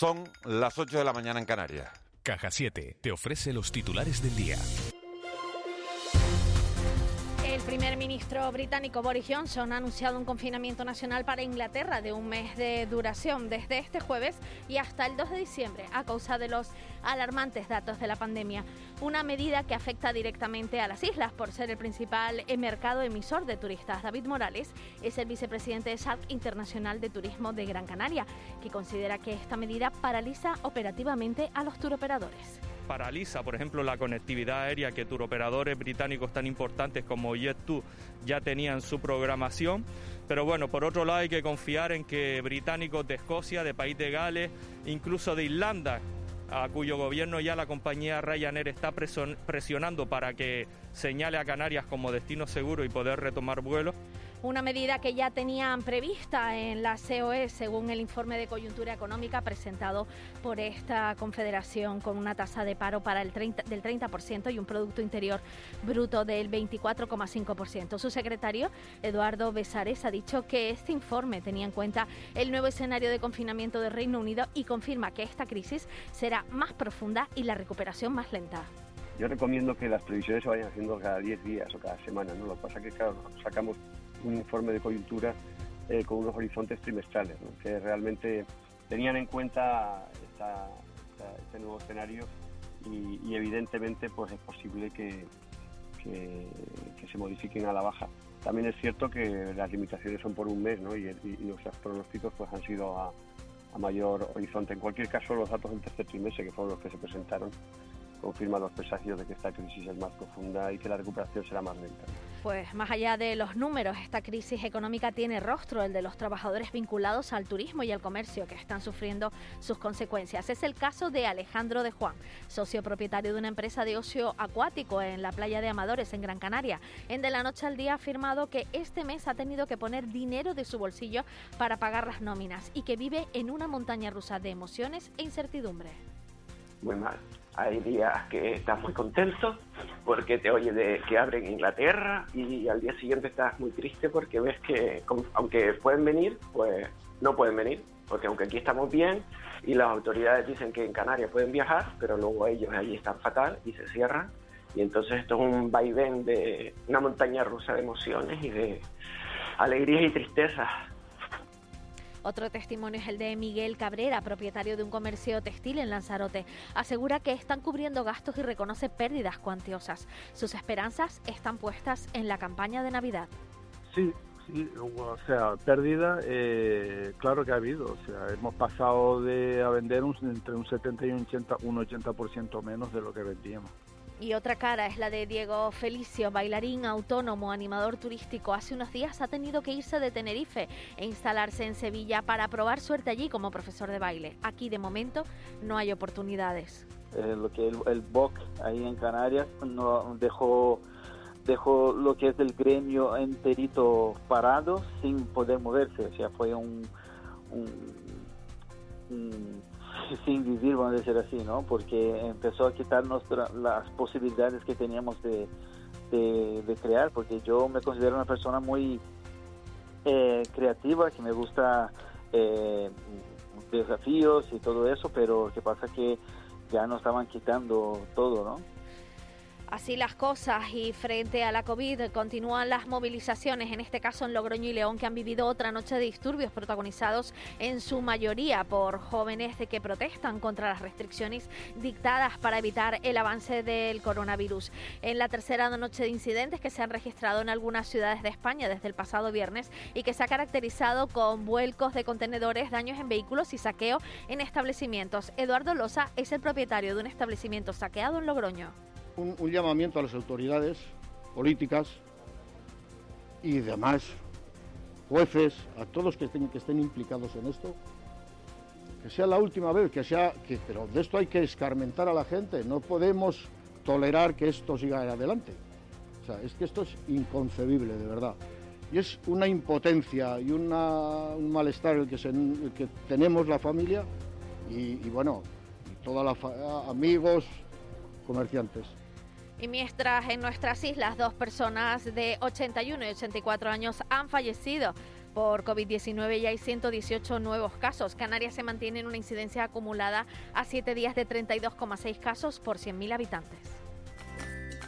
Son las 8 de la mañana en Canarias. Caja 7 te ofrece los titulares del día. Primer ministro británico Boris Johnson ha anunciado un confinamiento nacional para Inglaterra de un mes de duración desde este jueves y hasta el 2 de diciembre a causa de los alarmantes datos de la pandemia. Una medida que afecta directamente a las islas por ser el principal mercado emisor de turistas. David Morales es el vicepresidente de SARC Internacional de Turismo de Gran Canaria, que considera que esta medida paraliza operativamente a los turoperadores paraliza, por ejemplo, la conectividad aérea que turoperadores británicos tan importantes como Jet2 ya tenían su programación. Pero bueno, por otro lado hay que confiar en que británicos de Escocia, de País de Gales, incluso de Irlanda, a cuyo gobierno ya la compañía Ryanair está presionando para que señale a Canarias como destino seguro y poder retomar vuelos una medida que ya tenían prevista en la COE según el informe de coyuntura económica presentado por esta confederación con una tasa de paro para el 30, del 30% y un Producto Interior Bruto del 24,5%. Su secretario, Eduardo Besares, ha dicho que este informe tenía en cuenta el nuevo escenario de confinamiento del Reino Unido y confirma que esta crisis será más profunda y la recuperación más lenta. Yo recomiendo que las previsiones se vayan haciendo cada 10 días o cada semana, ¿no? Lo que pasa es que, claro, sacamos un informe de coyuntura eh, con unos horizontes trimestrales, que realmente tenían en cuenta este nuevo escenario y, evidentemente pues es posible que, se modifiquen a la baja. También es cierto que las limitaciones son por un mes ¿no? y, y nuestros pronósticos pues han sido a mayor horizonte. En cualquier caso, los datos del tercer trimestre, que fueron los que se presentaron, confirman los presagios de que esta crisis es más profunda y que la recuperación será más lenta. Pues más allá de los números, esta crisis económica tiene rostro, el de los trabajadores vinculados al turismo y al comercio que están sufriendo sus consecuencias. Es el caso de Alejandro de Juan, socio propietario de una empresa de ocio acuático en la playa de Amadores, en Gran Canaria. En De la Noche al Día ha afirmado que este mes ha tenido que poner dinero de su bolsillo para pagar las nóminas y que vive en una montaña rusa de emociones e incertidumbre. Muy mal hay días que estás muy contento porque te oye de que abren Inglaterra y al día siguiente estás muy triste porque ves que aunque pueden venir, pues no pueden venir, porque aunque aquí estamos bien y las autoridades dicen que en Canarias pueden viajar, pero luego ellos allí están fatal y se cierran. Y entonces esto es un vaivén de una montaña rusa de emociones y de alegrías y tristezas otro testimonio es el de Miguel Cabrera, propietario de un comercio textil en Lanzarote. Asegura que están cubriendo gastos y reconoce pérdidas cuantiosas. Sus esperanzas están puestas en la campaña de Navidad. Sí, sí, o sea, pérdida, eh, claro que ha habido. O sea, hemos pasado de a vender entre un 70 y un 80, un 80% menos de lo que vendíamos. Y otra cara es la de Diego Felicio, bailarín autónomo, animador turístico. Hace unos días ha tenido que irse de Tenerife e instalarse en Sevilla para probar suerte allí como profesor de baile. Aquí de momento no hay oportunidades. Eh, lo que el, el BOC ahí en Canarias dejó lo que es el gremio enterito parado sin poder moverse. O sea, fue un sin vivir, vamos a decir así, ¿no? Porque empezó a quitarnos las posibilidades que teníamos de, de, crear, porque yo me considero una persona muy eh, creativa, que me gusta eh, desafíos y todo eso, pero que pasa que ya nos estaban quitando todo, ¿no? Así las cosas y frente a la COVID continúan las movilizaciones, en este caso en Logroño y León, que han vivido otra noche de disturbios protagonizados en su mayoría por jóvenes de que protestan contra las restricciones dictadas para evitar el avance del coronavirus. En la tercera noche de incidentes que se han registrado en algunas ciudades de España desde el pasado viernes y que se ha caracterizado con vuelcos de contenedores, daños en vehículos y saqueo en establecimientos. Eduardo Loza es el propietario de un establecimiento saqueado en Logroño un, llamamiento a las autoridades políticas y demás jueces, a todos que estén, que estén implicados en esto, que sea la última vez, que sea, que, pero de esto hay que escarmentar a la gente, no podemos tolerar que esto siga adelante. O sea, es que esto es inconcebible, de verdad. Y es una impotencia y una, un malestar el que, se, el que tenemos la familia y, y bueno, todos amigos, comerciantes. Y mientras en nuestras islas dos personas de 81 y 84 años han fallecido por COVID-19 y hay 118 nuevos casos. Canarias se mantiene en una incidencia acumulada a 7 días de 32,6 casos por 100.000 habitantes.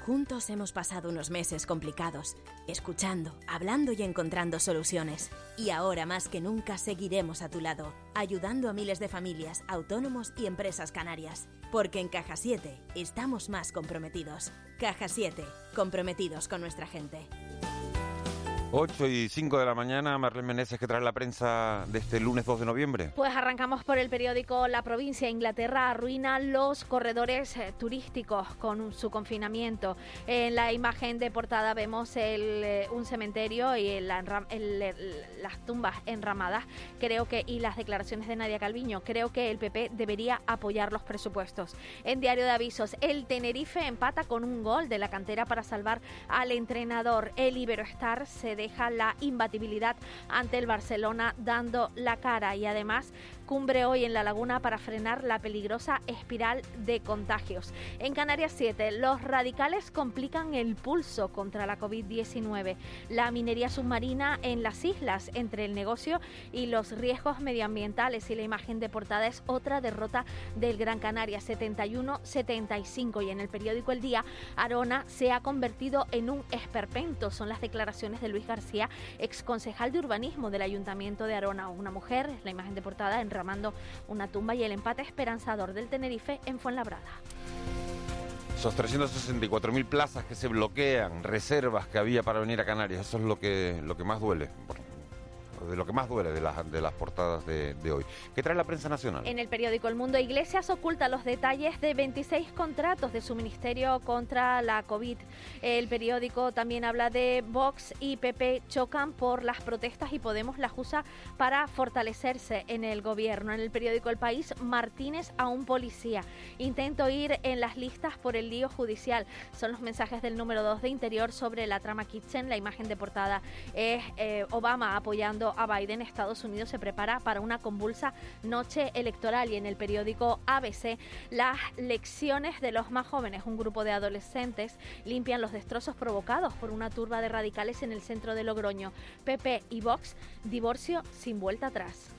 Juntos hemos pasado unos meses complicados, escuchando, hablando y encontrando soluciones. Y ahora más que nunca seguiremos a tu lado, ayudando a miles de familias, autónomos y empresas canarias. Porque en Caja 7 estamos más comprometidos. Caja 7, comprometidos con nuestra gente. 8 y 5 de la mañana, Marlene Meneses, que trae la prensa de este lunes 2 de noviembre? Pues arrancamos por el periódico La Provincia. Inglaterra arruina los corredores eh, turísticos con su confinamiento. En la imagen de portada vemos eh, un cementerio y las tumbas enramadas. Creo que y las declaraciones de Nadia Calviño. Creo que el PP debería apoyar los presupuestos. En Diario de Avisos, el Tenerife empata con un gol de la cantera para salvar al entrenador. El Iberoestar se deja la imbatibilidad ante el Barcelona dando la cara. Y además cumbre hoy en La Laguna para frenar la peligrosa espiral de contagios. En Canarias 7, los radicales complican el pulso contra la COVID-19. La minería submarina en las islas, entre el negocio y los riesgos medioambientales. Y la imagen de portada es otra derrota del Gran Canaria, 71-75. Y en el periódico El Día, Arona se ha convertido en un esperpento. Son las declaraciones de Luis García, ex concejal de urbanismo del Ayuntamiento de Arona. Una mujer, la imagen de portada en ramando una tumba y el empate esperanzador del Tenerife en Fuenlabrada. Esos 364.000 plazas que se bloquean, reservas que había para venir a Canarias, eso es lo que, lo que más duele de lo que más duele de las, de las portadas de, de, hoy. ¿Qué trae la prensa nacional? En el periódico El Mundo, Iglesias oculta los detalles de 26 contratos de su ministerio contra la COVID. El periódico también habla de Vox y PP chocan por las protestas y Podemos las usa para fortalecerse en el gobierno. En el periódico El País, Martínez a un policía. Intento ir en las listas por el lío judicial. Son los mensajes del número 2 de Interior sobre la trama Kitchen. La imagen de portada es eh, Obama apoyando a Biden, Estados Unidos se prepara para una convulsa noche electoral y en el periódico ABC las lecciones de los más jóvenes, un grupo de adolescentes limpian los destrozos provocados por una turba de radicales en el centro de Logroño. PP y Vox, divorcio sin vuelta atrás.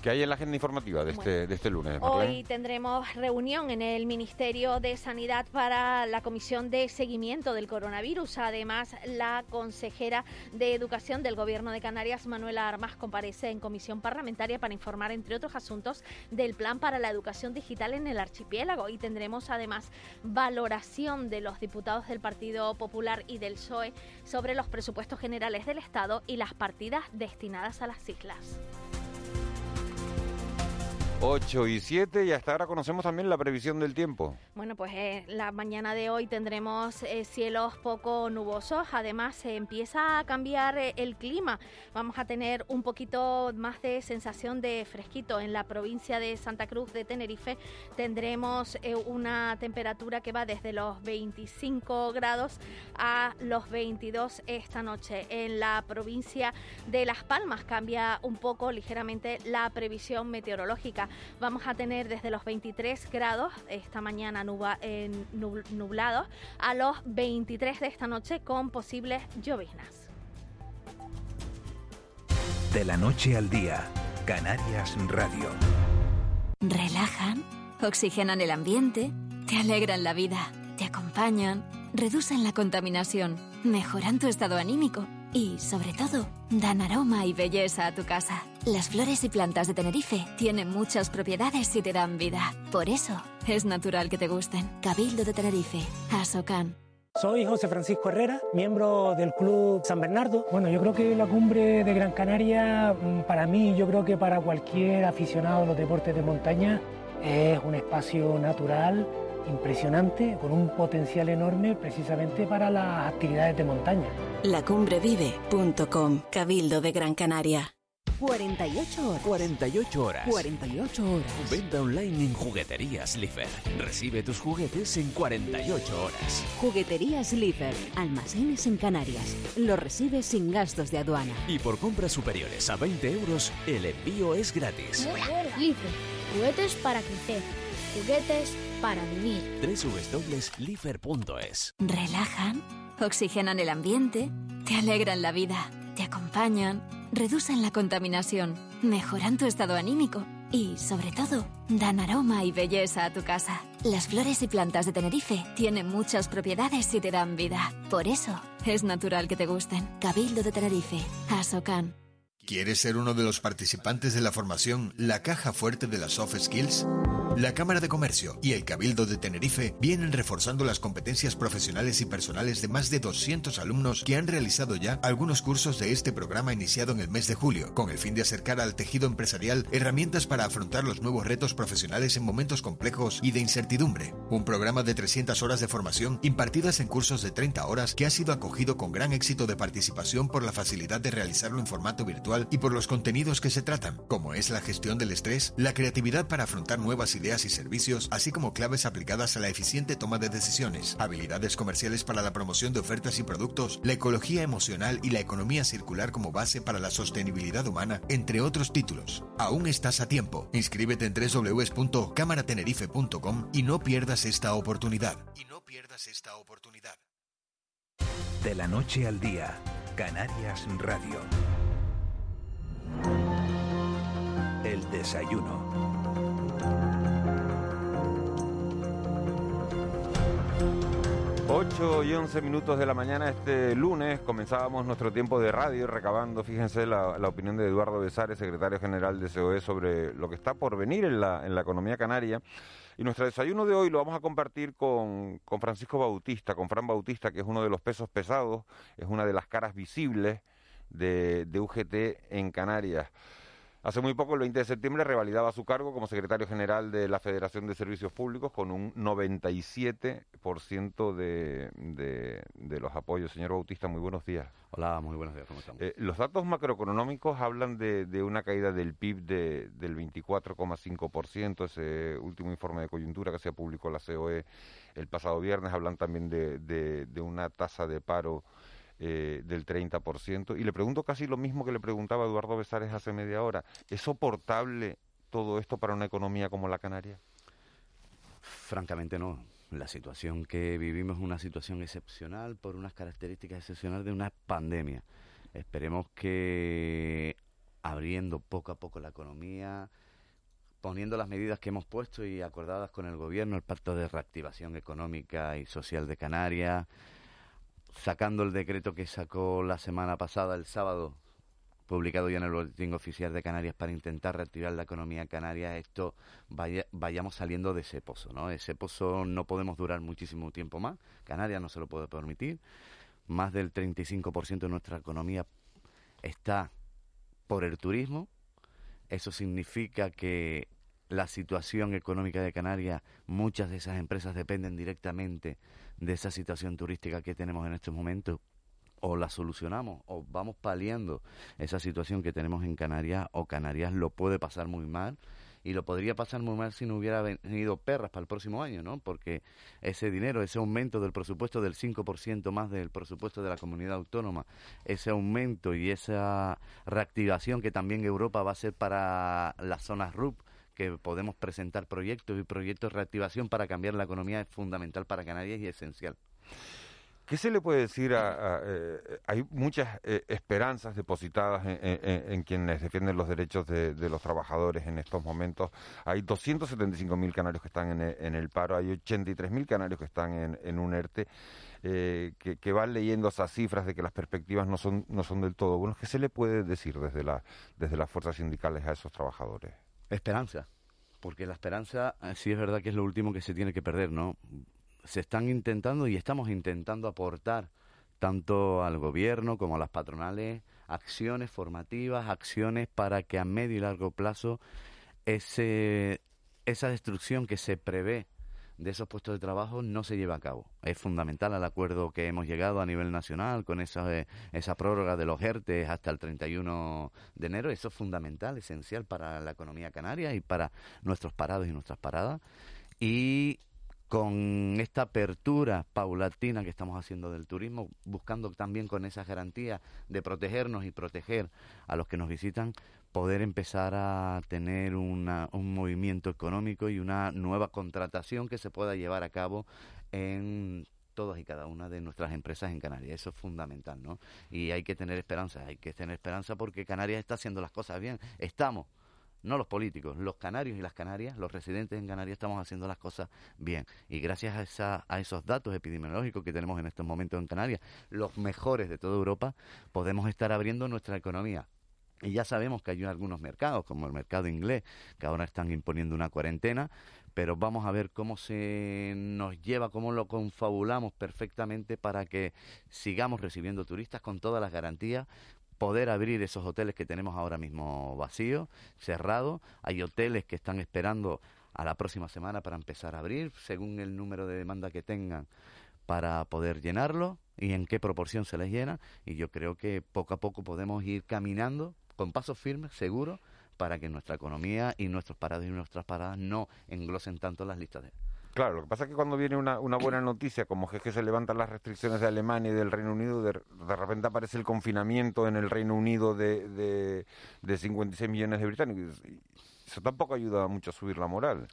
¿Qué hay en la agenda informativa de, este, de este lunes? Hoy tendremos reunión en el Ministerio de Sanidad para la Comisión de Seguimiento del Coronavirus. Además, la consejera de Educación del Gobierno de Canarias, Manuela Armas, comparece en comisión parlamentaria para informar, entre otros asuntos, del plan para la educación digital en el archipiélago. Y tendremos además valoración de los diputados del Partido Popular y del PSOE sobre los presupuestos generales del Estado y las partidas destinadas a las islas. 8 y 7 y hasta ahora conocemos también la previsión del tiempo. Bueno, pues eh, la mañana de hoy tendremos eh, cielos poco nubosos, además se empieza a cambiar eh, el clima, vamos a tener un poquito más de sensación de fresquito en la provincia de Santa Cruz de Tenerife, tendremos una temperatura que va desde los 25 grados a los 22 esta noche. En la provincia de Las Palmas cambia un poco ligeramente la previsión meteorológica vamos a tener desde los 23 grados esta mañana nuba, eh, nublados a los 23 de esta noche con posibles lloviznas. De la noche al día, Canarias Radio. Relajan, oxigenan el ambiente, te alegran la vida, te acompañan, reducen la contaminación, mejoran tu estado anímico y, sobre todo, dan aroma y belleza a tu casa. Las flores y plantas de Tenerife tienen muchas propiedades y te dan vida. Por eso, es natural que te gusten. Cabildo de Tenerife, Asocan. Soy José Francisco Herrera, miembro del Club San Bernardo. Bueno, yo creo que la cumbre de Gran Canaria, mm, para mí, yo creo que para cualquier aficionado a los deportes de montaña, es un espacio natural impresionante, con un potencial enorme precisamente para las actividades de montaña. Lacumbrevive.com, Cabildo de Gran Canaria. 48 horas. 48 horas. 48 horas. Venta online en Jugueterías Lifer. Recibe tus juguetes en 48 horas. Jugueterías Lifer. Almacenes en Canarias. Lo recibes sin gastos de aduana. Y por compras superiores a 20 euros, el envío es gratis. Lifer. Juguetes para crecer. Juguetes para vivir. www.lifer.es Relajan, oxigenan el ambiente, te alegran la vida, te acompañan, reducen la contaminación, mejoran tu estado anímico y, sobre todo, dan aroma y belleza a tu casa. Las flores y plantas de Tenerife tienen muchas propiedades y te dan vida. Por eso, es natural que te gusten. Cabildo de Tenerife, Asocan. ¿Quieres ser uno de los participantes de la formación La Caja Fuerte de las Soft Skills? La Cámara de Comercio y el Cabildo de Tenerife vienen reforzando las competencias profesionales y personales de más de 200 alumnos que han realizado ya algunos cursos de este programa iniciado en el mes de julio, con el fin de acercar al tejido empresarial herramientas para afrontar los nuevos retos profesionales en momentos complejos y de incertidumbre. Un programa de 300 horas de formación impartidas en cursos de 30 horas que ha sido acogido con gran éxito de participación por la facilidad de realizarlo en formato virtual y por los contenidos que se tratan, como es la gestión del estrés, la creatividad para afrontar nuevas ideas y servicios, así como claves aplicadas a la eficiente toma de decisiones, habilidades comerciales para la promoción de ofertas y productos, la ecología emocional y la economía circular como base para la sostenibilidad humana, entre otros títulos. Aún estás a tiempo. Inscríbete en www.cámaratenerife.com y no pierdas esta oportunidad. Y no pierdas esta oportunidad. De la noche al día, Canarias Radio. El desayuno. 8 y 11 minutos de la mañana este lunes comenzábamos nuestro tiempo de radio recabando, fíjense, la, opinión de Eduardo Besares, secretario general de COE, sobre lo que está por venir en la, economía canaria. Y nuestro desayuno de hoy lo vamos a compartir con, con Francisco Bautista, con Fran Bautista, que es uno de los pesos pesados, es una de las caras visibles de, de UGT en Canarias. Hace muy poco, el 20 de septiembre, revalidaba su cargo como secretario general de la Federación de Servicios Públicos con un 97% de, de, de los apoyos. Señor Bautista, muy buenos días. Hola, muy buenos días, ¿cómo estamos? Eh, los datos macroeconómicos hablan de, de una caída del PIB de, del 24,5%. Ese último informe de coyuntura que se publicó la COE el pasado viernes hablan también de, de, de una tasa de paro eh, del 30%. Y le pregunto casi lo mismo que le preguntaba Eduardo Besares hace media hora. ¿Es soportable todo esto para una economía como la Canaria? Francamente no. La situación que vivimos es una situación excepcional por unas características excepcionales de una pandemia. Esperemos que abriendo poco a poco la economía, poniendo las medidas que hemos puesto y acordadas con el gobierno, el Pacto de Reactivación Económica y Social de Canarias, sacando el decreto que sacó la semana pasada, el sábado, publicado ya en el Boletín Oficial de Canarias para intentar reactivar la economía canaria, esto vaya, vayamos saliendo de ese pozo, ¿no? Ese pozo no podemos durar muchísimo tiempo más, Canarias no se lo puede permitir, más del 35% de nuestra economía está por el turismo, eso significa que la situación económica de Canarias, muchas de esas empresas dependen directamente de esa situación turística que tenemos en estos momentos o la solucionamos o vamos paliando esa situación que tenemos en Canarias o Canarias lo puede pasar muy mal y lo podría pasar muy mal si no hubiera venido perras para el próximo año, ¿no? Porque ese dinero, ese aumento del presupuesto del 5% más del presupuesto de la comunidad autónoma, ese aumento y esa reactivación que también Europa va a hacer para las zonas RUP, que podemos presentar proyectos y proyectos de reactivación para cambiar la economía es fundamental para Canarias y esencial. ¿Qué se le puede decir a... a eh, hay muchas eh, esperanzas depositadas en, en, en, quienes defienden los derechos de, los trabajadores en estos momentos. Hay 275.000 canarios que están en en el, paro, hay 83.000 canarios que están en, un ERTE, eh, que, que, van leyendo esas cifras de que las perspectivas no son, no son del todo buenas. ¿Qué se le puede decir desde, la, desde las fuerzas sindicales a esos trabajadores? Esperanza, porque la esperanza sí es verdad que es lo último que se tiene que perder, ¿no? Se están intentando y estamos intentando aportar tanto al gobierno como a las patronales acciones formativas, acciones para que a medio y largo plazo ese, esa destrucción que se prevé de esos puestos de trabajo no se lleva a cabo. Es fundamental el acuerdo que hemos llegado a nivel nacional con esa, eh, esa prórroga de los ERTE hasta el 31 de enero. Eso es fundamental, esencial para la economía canaria y para nuestros parados y nuestras paradas. Y con esta apertura paulatina que estamos haciendo del turismo, buscando también con esas garantías de protegernos y proteger a los que nos visitan, poder empezar a tener una, un movimiento económico y una nueva contratación que se pueda llevar a cabo en todas y cada una de nuestras empresas en Canarias. Eso es fundamental, ¿no? Y hay que tener esperanza, hay que tener esperanza porque Canarias está haciendo las cosas bien. Estamos no los políticos, los canarios y las canarias, los residentes en Canarias estamos haciendo las cosas bien. Y gracias a, esa, a esos datos epidemiológicos que tenemos en estos momentos en Canarias, los mejores de toda Europa, podemos estar abriendo nuestra economía. Y ya sabemos que hay algunos mercados, como el mercado inglés, que ahora están imponiendo una cuarentena, pero vamos a ver cómo se nos lleva, cómo lo confabulamos perfectamente para que sigamos recibiendo turistas con todas las garantías, poder abrir esos hoteles que tenemos ahora mismo vacíos, cerrados. Hay hoteles que están esperando a la próxima semana para empezar a abrir, según el número de demanda que tengan para poder llenarlo y en qué proporción se les llena. Y yo creo que poco a poco podemos ir caminando con pasos firmes, seguros, para que nuestra economía y nuestros parados y nuestras paradas no englosen tanto las listas de Claro, lo que pasa es que cuando viene una, una buena noticia, como que es que se levantan las restricciones de Alemania y del Reino Unido, de, repente aparece el confinamiento en el Reino Unido de, de, de 56 millones de británicos. Y eso tampoco ayuda mucho a subir la moral.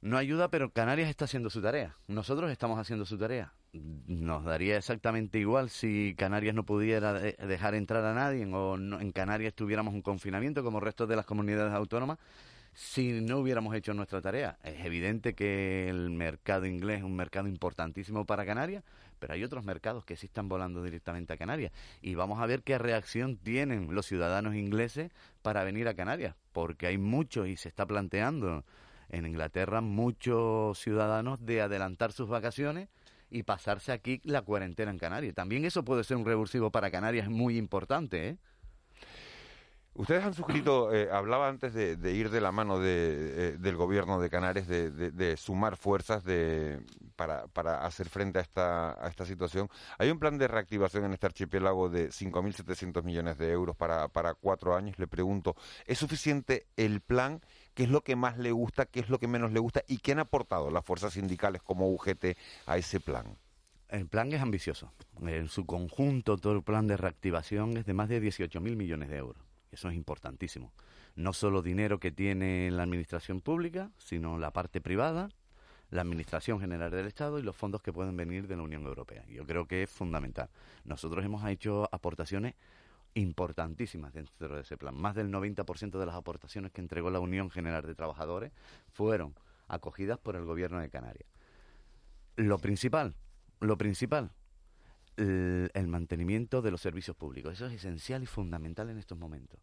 No ayuda, pero Canarias está haciendo su tarea. Nosotros estamos haciendo su tarea. Nos daría exactamente igual si Canarias no pudiera dejar entrar a nadie o en Canarias tuviéramos un confinamiento como el resto de las comunidades autónomas si no hubiéramos hecho nuestra tarea. Es evidente que el mercado inglés es un mercado importantísimo para Canarias, pero hay otros mercados que sí están volando directamente a Canarias. Y vamos a ver qué reacción tienen los ciudadanos ingleses para venir a Canarias, porque hay muchos y se está planteando en Inglaterra muchos ciudadanos de adelantar sus vacaciones y pasarse aquí la cuarentena en Canarias. También eso puede ser un revulsivo para Canarias muy importante, ¿eh? Ustedes han suscrito, eh, hablaba antes de, ir de la mano de, eh, del gobierno de Canarias, de, sumar fuerzas para, para, hacer frente a esta, situación. Hay un plan de reactivación en este archipiélago de 5.700 millones de euros para cuatro años. Le pregunto, ¿es suficiente el plan? ¿Qué es lo que más le gusta? ¿Qué es lo que menos le gusta? ¿Y qué han aportado las fuerzas sindicales como UGT a ese plan? El plan es ambicioso. En su conjunto, todo el plan de reactivación es de más de 18.000 millones de euros eso es importantísimo. No solo dinero que tiene la administración pública, sino la parte privada, la Administración General del Estado y los fondos que pueden venir de la Unión Europea. Yo creo que es fundamental. Nosotros hemos hecho aportaciones importantísimas dentro de ese plan. Más del 90% de las aportaciones que entregó la Unión General de Trabajadores fueron acogidas por el Gobierno de Canarias. Lo principal, lo principal, el, mantenimiento de los servicios públicos. Eso es esencial y fundamental en estos momentos.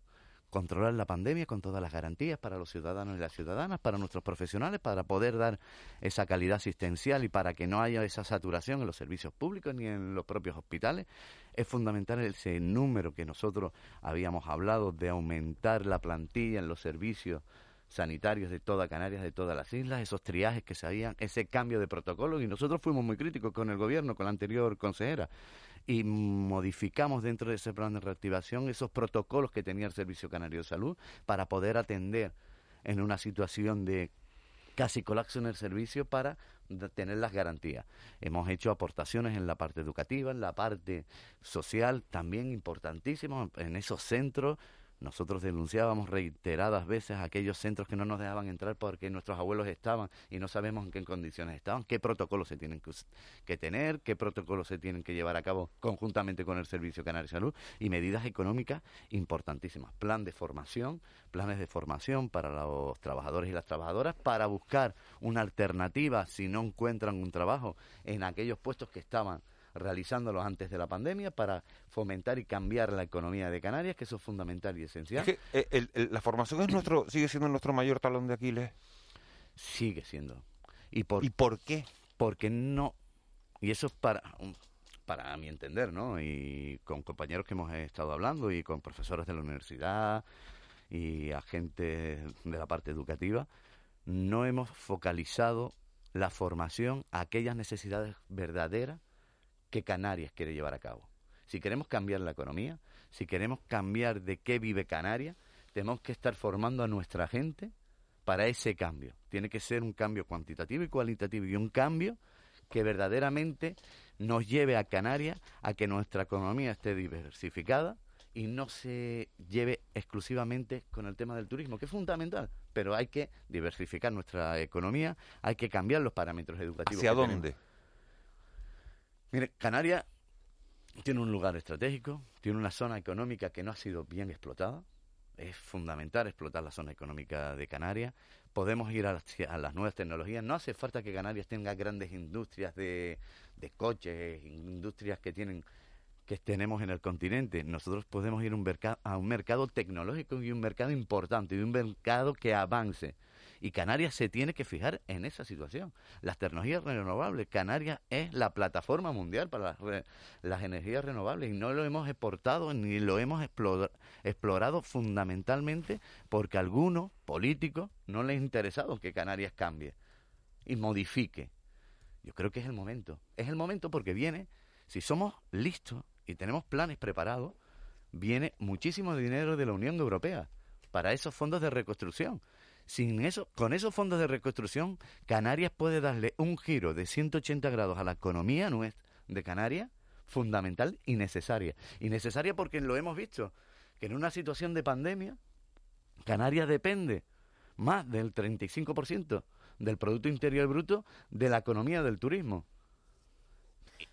Controlar la pandemia con todas las garantías para los ciudadanos y las ciudadanas, para nuestros profesionales, para poder dar esa calidad asistencial y para que no haya esa saturación en los servicios públicos ni en los propios hospitales. Es fundamental ese número que nosotros habíamos hablado de aumentar la plantilla en los servicios sanitarios de toda Canarias, de todas las islas, esos triajes que se habían, ese cambio de protocolo y nosotros fuimos muy críticos con el gobierno, con la anterior consejera y modificamos dentro de ese plan de reactivación esos protocolos que tenía el Servicio Canario de Salud para poder atender en una situación de casi colapso en el servicio para tener las garantías. Hemos hecho aportaciones en la parte educativa, en la parte social, también importantísimo en esos centros nosotros denunciábamos reiteradas veces aquellos centros que no nos dejaban entrar porque nuestros abuelos estaban y no sabemos en qué condiciones estaban, qué protocolos se tienen que, tener, qué protocolos se tienen que llevar a cabo conjuntamente con el Servicio Canario de Salud y medidas económicas importantísimas. Plan de formación, planes de formación para los trabajadores y las trabajadoras para buscar una alternativa si no encuentran un trabajo en aquellos puestos que estaban realizándolos antes de la pandemia para fomentar y cambiar la economía de Canarias, que eso es fundamental y esencial. Eh, la formación es nuestro, sigue siendo nuestro mayor talón de Aquiles. Sigue siendo. ¿Y por, ¿Y por qué? Porque no. Y eso es para, para mi entender, ¿no? Y con compañeros que hemos estado hablando y con profesores de la universidad y agentes de la parte educativa, no hemos focalizado la formación a aquellas necesidades verdaderas que Canarias quiere llevar a cabo. Si queremos cambiar la economía, si queremos cambiar de qué vive Canarias, tenemos que estar formando a nuestra gente para ese cambio. Tiene que ser un cambio cuantitativo y cualitativo y un cambio que verdaderamente nos lleve a Canarias a que nuestra economía esté diversificada y no se lleve exclusivamente con el tema del turismo, que es fundamental, pero hay que diversificar nuestra economía, hay que cambiar los parámetros educativos. ¿Hacia dónde? Mire, Canarias tiene un lugar estratégico, tiene una zona económica que no ha sido bien explotada. Es fundamental explotar la zona económica de Canarias. Podemos ir a las, nuevas tecnologías. No hace falta que Canarias tenga grandes industrias de, coches, industrias que tienen que tenemos en el continente. Nosotros podemos ir un a un mercado tecnológico y un mercado importante, y un mercado que avance. Y Canarias se tiene que fijar en esa situación. Las tecnologías renovables, Canarias es la plataforma mundial para las, energías renovables y no lo hemos exportado ni lo hemos explorado fundamentalmente porque a algunos políticos no les ha interesado que Canarias cambie y modifique. Yo creo que es el momento. Es el momento porque viene, si somos listos y tenemos planes preparados, viene muchísimo dinero de la Unión Europea para esos fondos de reconstrucción. Sin eso, con esos fondos de reconstrucción, Canarias puede darle un giro de 180 grados a la economía de Canarias, fundamental y necesaria. Y necesaria porque lo hemos visto, que en una situación de pandemia, Canarias depende más del 35% del Producto Interior Bruto de la economía del turismo.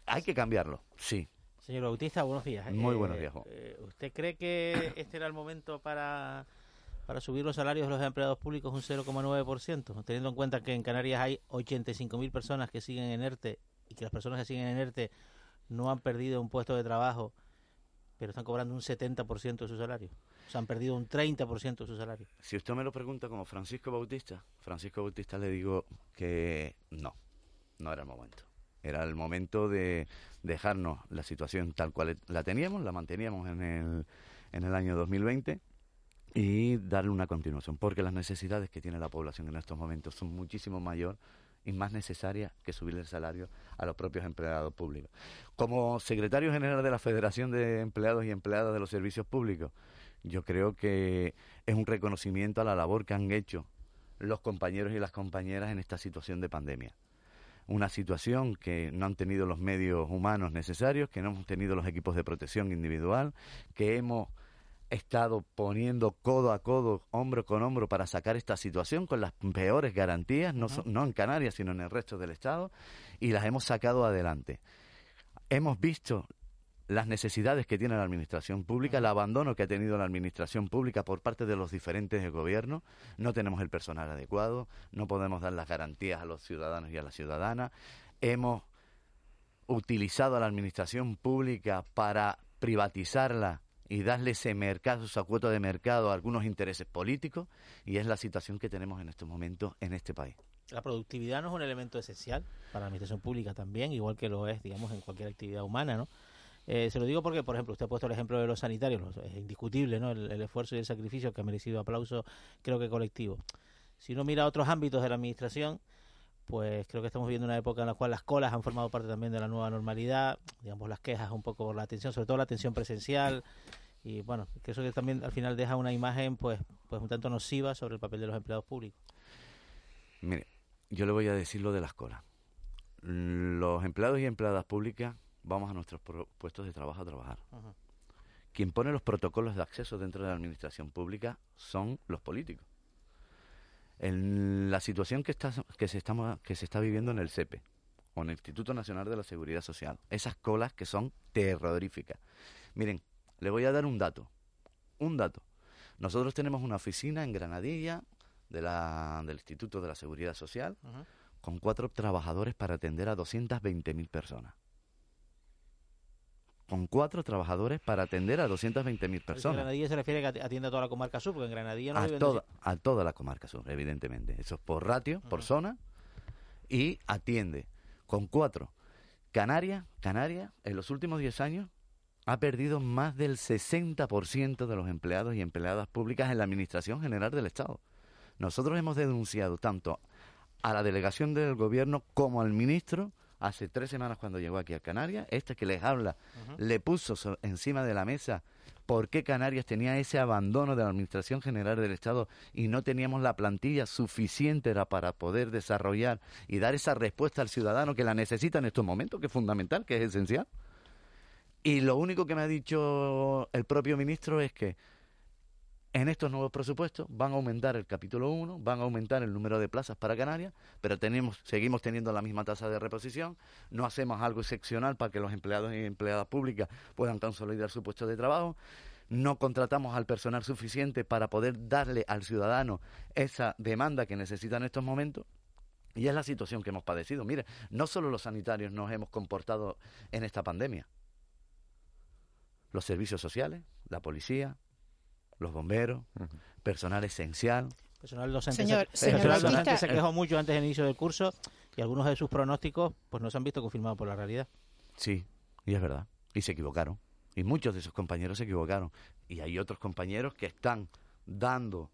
Hay que cambiarlo, sí. Señor Bautista, buenos días. Muy buenos días. Eh, ¿Usted cree que este era el momento para para subir los salarios de los empleados públicos un 0,9%, teniendo en cuenta que en Canarias hay 85.000 personas que siguen en ERTE y que las personas que siguen en ERTE no han perdido un puesto de trabajo, pero están cobrando un 70% de su salario. O sea, han perdido un 30% de su salario. Si usted me lo pregunta como Francisco Bautista, Francisco Bautista le digo que no, no era el momento. Era el momento de dejarnos la situación tal cual la teníamos, la manteníamos en el, en el año 2020 y darle una continuación, porque las necesidades que tiene la población en estos momentos son muchísimo mayor y más necesarias que subir el salario a los propios empleados públicos. Como secretario general de la Federación de Empleados y Empleadas de los Servicios Públicos, yo creo que es un reconocimiento a la labor que han hecho los compañeros y las compañeras en esta situación de pandemia. Una situación que no han tenido los medios humanos necesarios, que no hemos tenido los equipos de protección individual, que hemos estado poniendo codo a codo, hombro con hombro para sacar esta situación con las peores garantías, no, no en Canarias, sino en el resto del Estado, y las hemos sacado adelante. Hemos visto las necesidades que tiene la administración pública, el abandono que ha tenido la administración pública por parte de los diferentes gobiernos. No tenemos el personal adecuado, no podemos dar las garantías a los ciudadanos y a las ciudadanas. Hemos utilizado a la administración pública para privatizarla y darle ese mercado, esa cuota de mercado a algunos intereses políticos y es la situación que tenemos en estos momentos en este país. La productividad no es un elemento esencial para la administración pública también, igual que lo es, digamos, en cualquier actividad humana, ¿no? Eh, se lo digo porque, por ejemplo, usted ha puesto el ejemplo de los sanitarios, es indiscutible, ¿no? El, esfuerzo y el sacrificio que ha merecido aplauso, creo que colectivo. Si uno mira otros ámbitos de la administración, pues creo que estamos viviendo una época en la cual las colas han formado parte también de la nueva normalidad, digamos, las quejas un poco por la atención, sobre todo la atención presencial, y bueno, que eso que también al final deja una imagen pues, pues un tanto nociva sobre el papel de los empleados públicos. Mire, yo le voy a decir lo de las colas. Los empleados y empleadas públicas vamos a nuestros puestos de trabajo a trabajar. Quien pone los protocolos de acceso dentro de la administración pública son los políticos. En la situación que, está, que, se está, que se está viviendo en el CEPE o en el Instituto Nacional de la Seguridad Social, esas colas que son terroríficas. Miren, le voy a dar un dato. Un dato. Nosotros tenemos una oficina en Granadilla de la, del Instituto de la Seguridad Social con cuatro trabajadores para atender a 220.000 personas. Con cuatro trabajadores para atender a 220.000 personas. Granadilla se refiere a que atiende a toda la comarca sur, porque en Granadilla no a toda, a toda la comarca sur, evidentemente. Eso es por ratio, por zona, y atiende con cuatro. Canarias, Canarias, en los últimos 10 años, ha perdido más del 60% de los empleados y empleadas públicas en la Administración General del Estado. Nosotros hemos denunciado tanto a la delegación del gobierno como al ministro hace tres semanas cuando llegó aquí a Canarias, este que les habla, le puso so- encima de la mesa por qué Canarias tenía ese abandono de la Administración General del Estado y no teníamos la plantilla suficiente para poder desarrollar y dar esa respuesta al ciudadano que la necesita en estos momentos, que es fundamental, que es esencial. Y lo único que me ha dicho el propio ministro es que en estos nuevos presupuestos van a aumentar el capítulo 1, van a aumentar el número de plazas para Canarias, pero tenemos, seguimos teniendo la misma tasa de reposición, no hacemos algo excepcional para que los empleados y empleadas públicas puedan consolidar su puesto de trabajo, no contratamos al personal suficiente para poder darle al ciudadano esa demanda que necesita en estos momentos. Y es la situación que hemos padecido. Mire, no solo los sanitarios nos hemos comportado en esta pandemia. Los servicios sociales, la policía, los bomberos, personal esencial. Personal docente, Señor- se, señor personal docente se quejó mucho antes del inicio del curso y algunos de sus pronósticos pues no se han visto confirmados por la realidad. Sí, y es verdad. Y se equivocaron. Y muchos de esos compañeros se equivocaron. Y hay otros compañeros que están dando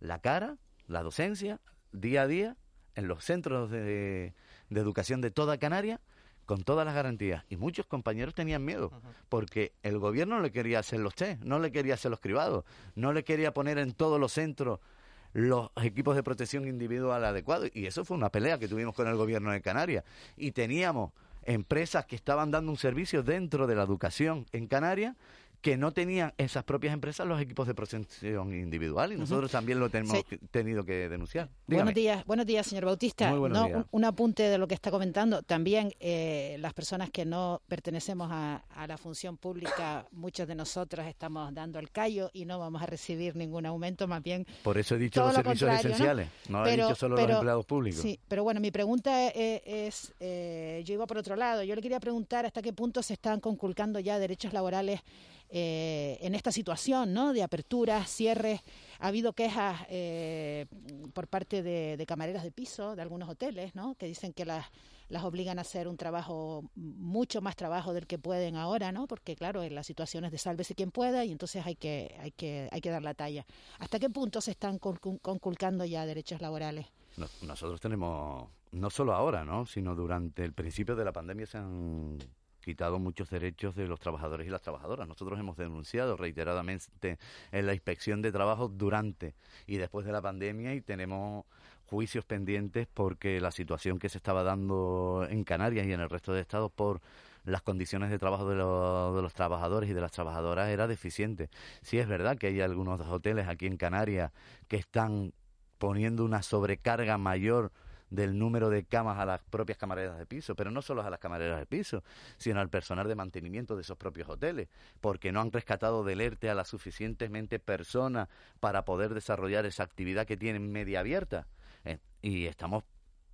la cara, la docencia, día a día, en los centros de, de educación de toda Canarias, con todas las garantías. Y muchos compañeros tenían miedo, porque el gobierno no le quería hacer los test, no le quería hacer los cribados, no le quería poner en todos los centros los equipos de protección individual adecuados. Y eso fue una pelea que tuvimos con el gobierno de Canarias. Y teníamos empresas que estaban dando un servicio dentro de la educación en Canarias que no tenían esas propias empresas los equipos de protección individual y nosotros también lo tenemos Sí. tenido que denunciar. Buenos días, buenos días, señor Bautista. Muy buenos No, días. Un, un apunte de lo que está comentando. También eh, las personas que no pertenecemos a, a la función pública, muchos de nosotros estamos dando el callo y no vamos a recibir ningún aumento, más bien Por eso he dicho los lo servicios esenciales, no, he dicho solo pero- los empleados públicos. Sí, pero bueno, mi pregunta e- es, eh, yo iba por otro lado, yo le quería preguntar hasta qué punto se están conculcando ya derechos laborales eh, en esta situación, ¿no? De aperturas, cierres. Ha habido quejas eh, por parte de, camareras de piso de algunos hoteles, ¿no? Que dicen que las las obligan a hacer un trabajo, mucho más trabajo del que pueden ahora, ¿no? Porque claro, en las situaciones de sálvese quien pueda y entonces hay que, hay que, hay que dar la talla. ¿Hasta qué punto se están concu- conculcando ya derechos laborales? No- nosotros tenemos, no solo ahora, ¿no? sino durante el principio de la pandemia se han quitado muchos derechos de los trabajadores y las trabajadoras. Nosotros hemos denunciado reiteradamente en la inspección de trabajo durante y después de la pandemia y tenemos juicios pendientes porque la situación que se estaba dando en Canarias y en el resto de estados por las condiciones de trabajo de, los- de los trabajadores y de las trabajadoras era deficiente. Sí es verdad que hay algunos hoteles aquí en Canarias que están poniendo una sobrecarga mayor del número de camas a las propias camareras de piso, pero no solo a las camareras de piso, sino al personal de mantenimiento de esos propios hoteles, porque no han rescatado del ERTE a las suficientemente personas para poder desarrollar esa actividad que tienen media abierta. Eh, y estamos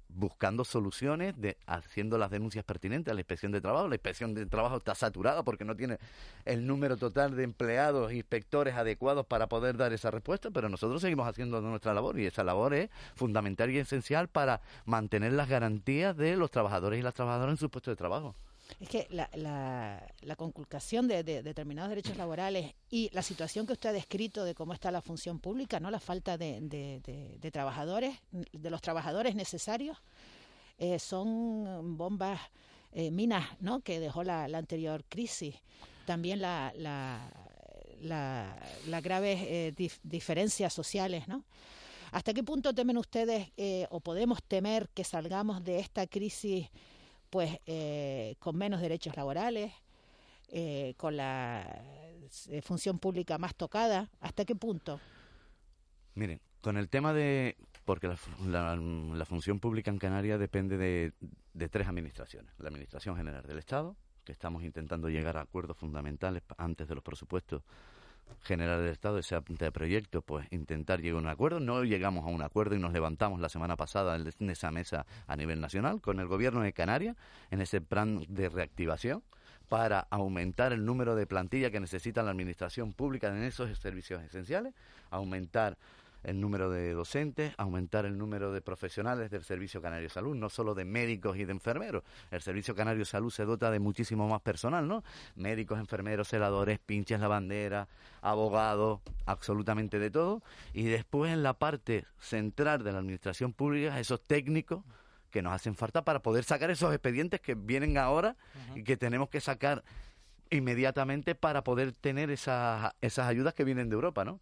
buscando soluciones, de, haciendo las denuncias pertinentes a la inspección de trabajo. La inspección de trabajo está saturada porque no tiene el número total de empleados, inspectores adecuados para poder dar esa respuesta, pero nosotros seguimos haciendo nuestra labor y esa labor es fundamental y esencial para mantener las garantías de los trabajadores y las trabajadoras en su puesto de trabajo. Es que la, la, la conculcación de, de determinados derechos laborales y la situación que usted ha descrito de cómo está la función pública, no la falta de, trabajadores, de los trabajadores necesarios, eh, son bombas, eh, minas, ¿no? Que dejó la, anterior crisis. También la, la, la, las graves eh, dif- diferencias sociales, ¿no? ¿Hasta qué punto temen ustedes eh, o podemos temer que salgamos de esta crisis pues eh, con menos derechos laborales, eh, con la eh, función pública más tocada? ¿Hasta qué punto? Miren, con el tema de... Porque la, la- función pública en Canarias depende de, de tres administraciones. La Administración General del Estado, que estamos intentando llegar a acuerdos fundamentales antes de los presupuestos generales del Estado, ese de proyecto, pues intentar llegar a un acuerdo. No llegamos a un acuerdo y nos levantamos la semana pasada en en esa mesa a nivel nacional con el Gobierno de Canarias en ese plan de reactivación para aumentar el número de plantilla que necesita la administración pública en esos servicios esenciales, aumentar el número de docentes, aumentar el número de profesionales del Servicio Canario de Salud, no solo de médicos y de enfermeros. El Servicio Canario de Salud se dota de muchísimo más personal, ¿no? Médicos, enfermeros, celadores, pinches lavanderas, abogados, absolutamente de todo. Y después en la parte central de la administración pública, esos técnicos que nos hacen falta para poder sacar esos expedientes que vienen ahora y que tenemos que sacar inmediatamente para poder tener esas, esas ayudas que vienen de Europa, ¿no?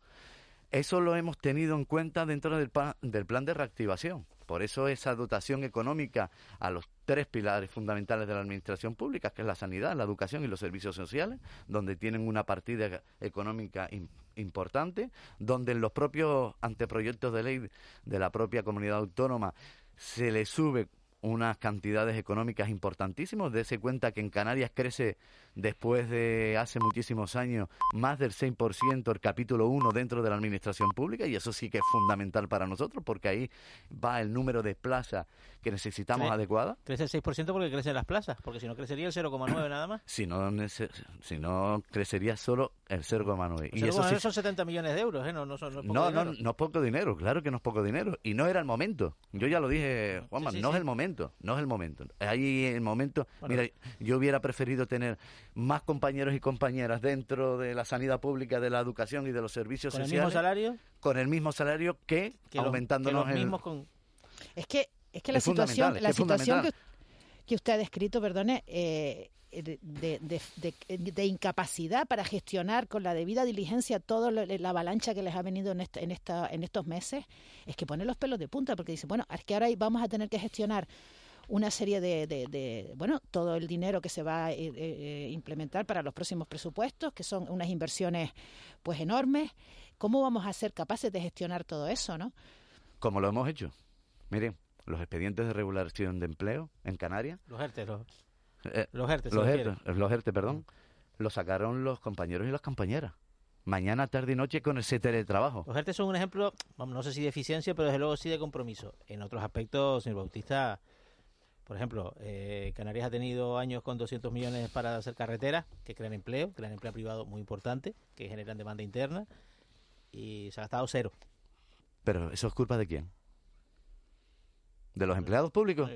Eso lo hemos tenido en cuenta dentro del, del plan de reactivación. Por eso esa dotación económica a los tres pilares fundamentales de la administración pública, que es la sanidad, la educación y los servicios sociales, donde tienen una partida económica importante, donde en los propios anteproyectos de ley de la propia comunidad autónoma se le sube unas cantidades económicas importantísimas. Dese cuenta que en Canarias crece después de hace muchísimos años más del 6% el capítulo 1 dentro de la administración pública y eso sí que es fundamental para nosotros porque ahí va el número de plazas que necesitamos adecuada. Crece el 6% porque crecen las plazas, porque si no crecería el 0,9 nada más. Si no, si no crecería solo el 0,9. Y eso sí... son 70 millones de euros, ¿eh? No, no, son, no, es poco no, no, es poco dinero, claro que no es poco dinero. Y no era el momento. Yo ya lo dije, Juanma, no es el momento, no es el momento. Ahí el momento, mira, yo hubiera preferido tener más compañeros y compañeras dentro de la sanidad pública, de la educación y de los servicios sociales. ¿Con el mismo salario? Con el mismo salario que, aumentándonos Es que, es que la situación, la situación que, usted ha descrito, perdone, eh, de, de, incapacidad para gestionar con la debida diligencia toda la avalancha que les ha venido en, en, esta, en estos meses, es que pone los pelos de punta, porque dice, bueno, es que ahora vamos a tener que gestionar una serie de, de, bueno, todo el dinero que se va a eh, eh, implementar para los próximos presupuestos, que son unas inversiones pues enormes. ¿Cómo vamos a ser capaces de gestionar todo eso, no? Como lo hemos hecho. Miren, los expedientes de regulación de empleo en Canarias. Los ERTE, los, eh, los ERTE, los, ERTE, los ERTE, perdón. Lo sacaron los compañeros y las compañeras mañana, tarde y noche con ese teletrabajo. Los ERTE son un ejemplo, no sé si de eficiencia, pero desde luego sí de compromiso. En otros aspectos, señor Bautista, por ejemplo, eh, Canarias ha tenido años con 200 millones para hacer carreteras, que crean empleo, crean empleo privado muy importante, que generan demanda interna, y se ha gastado cero. ¿Pero eso es culpa de quién? ¿De los empleados públicos?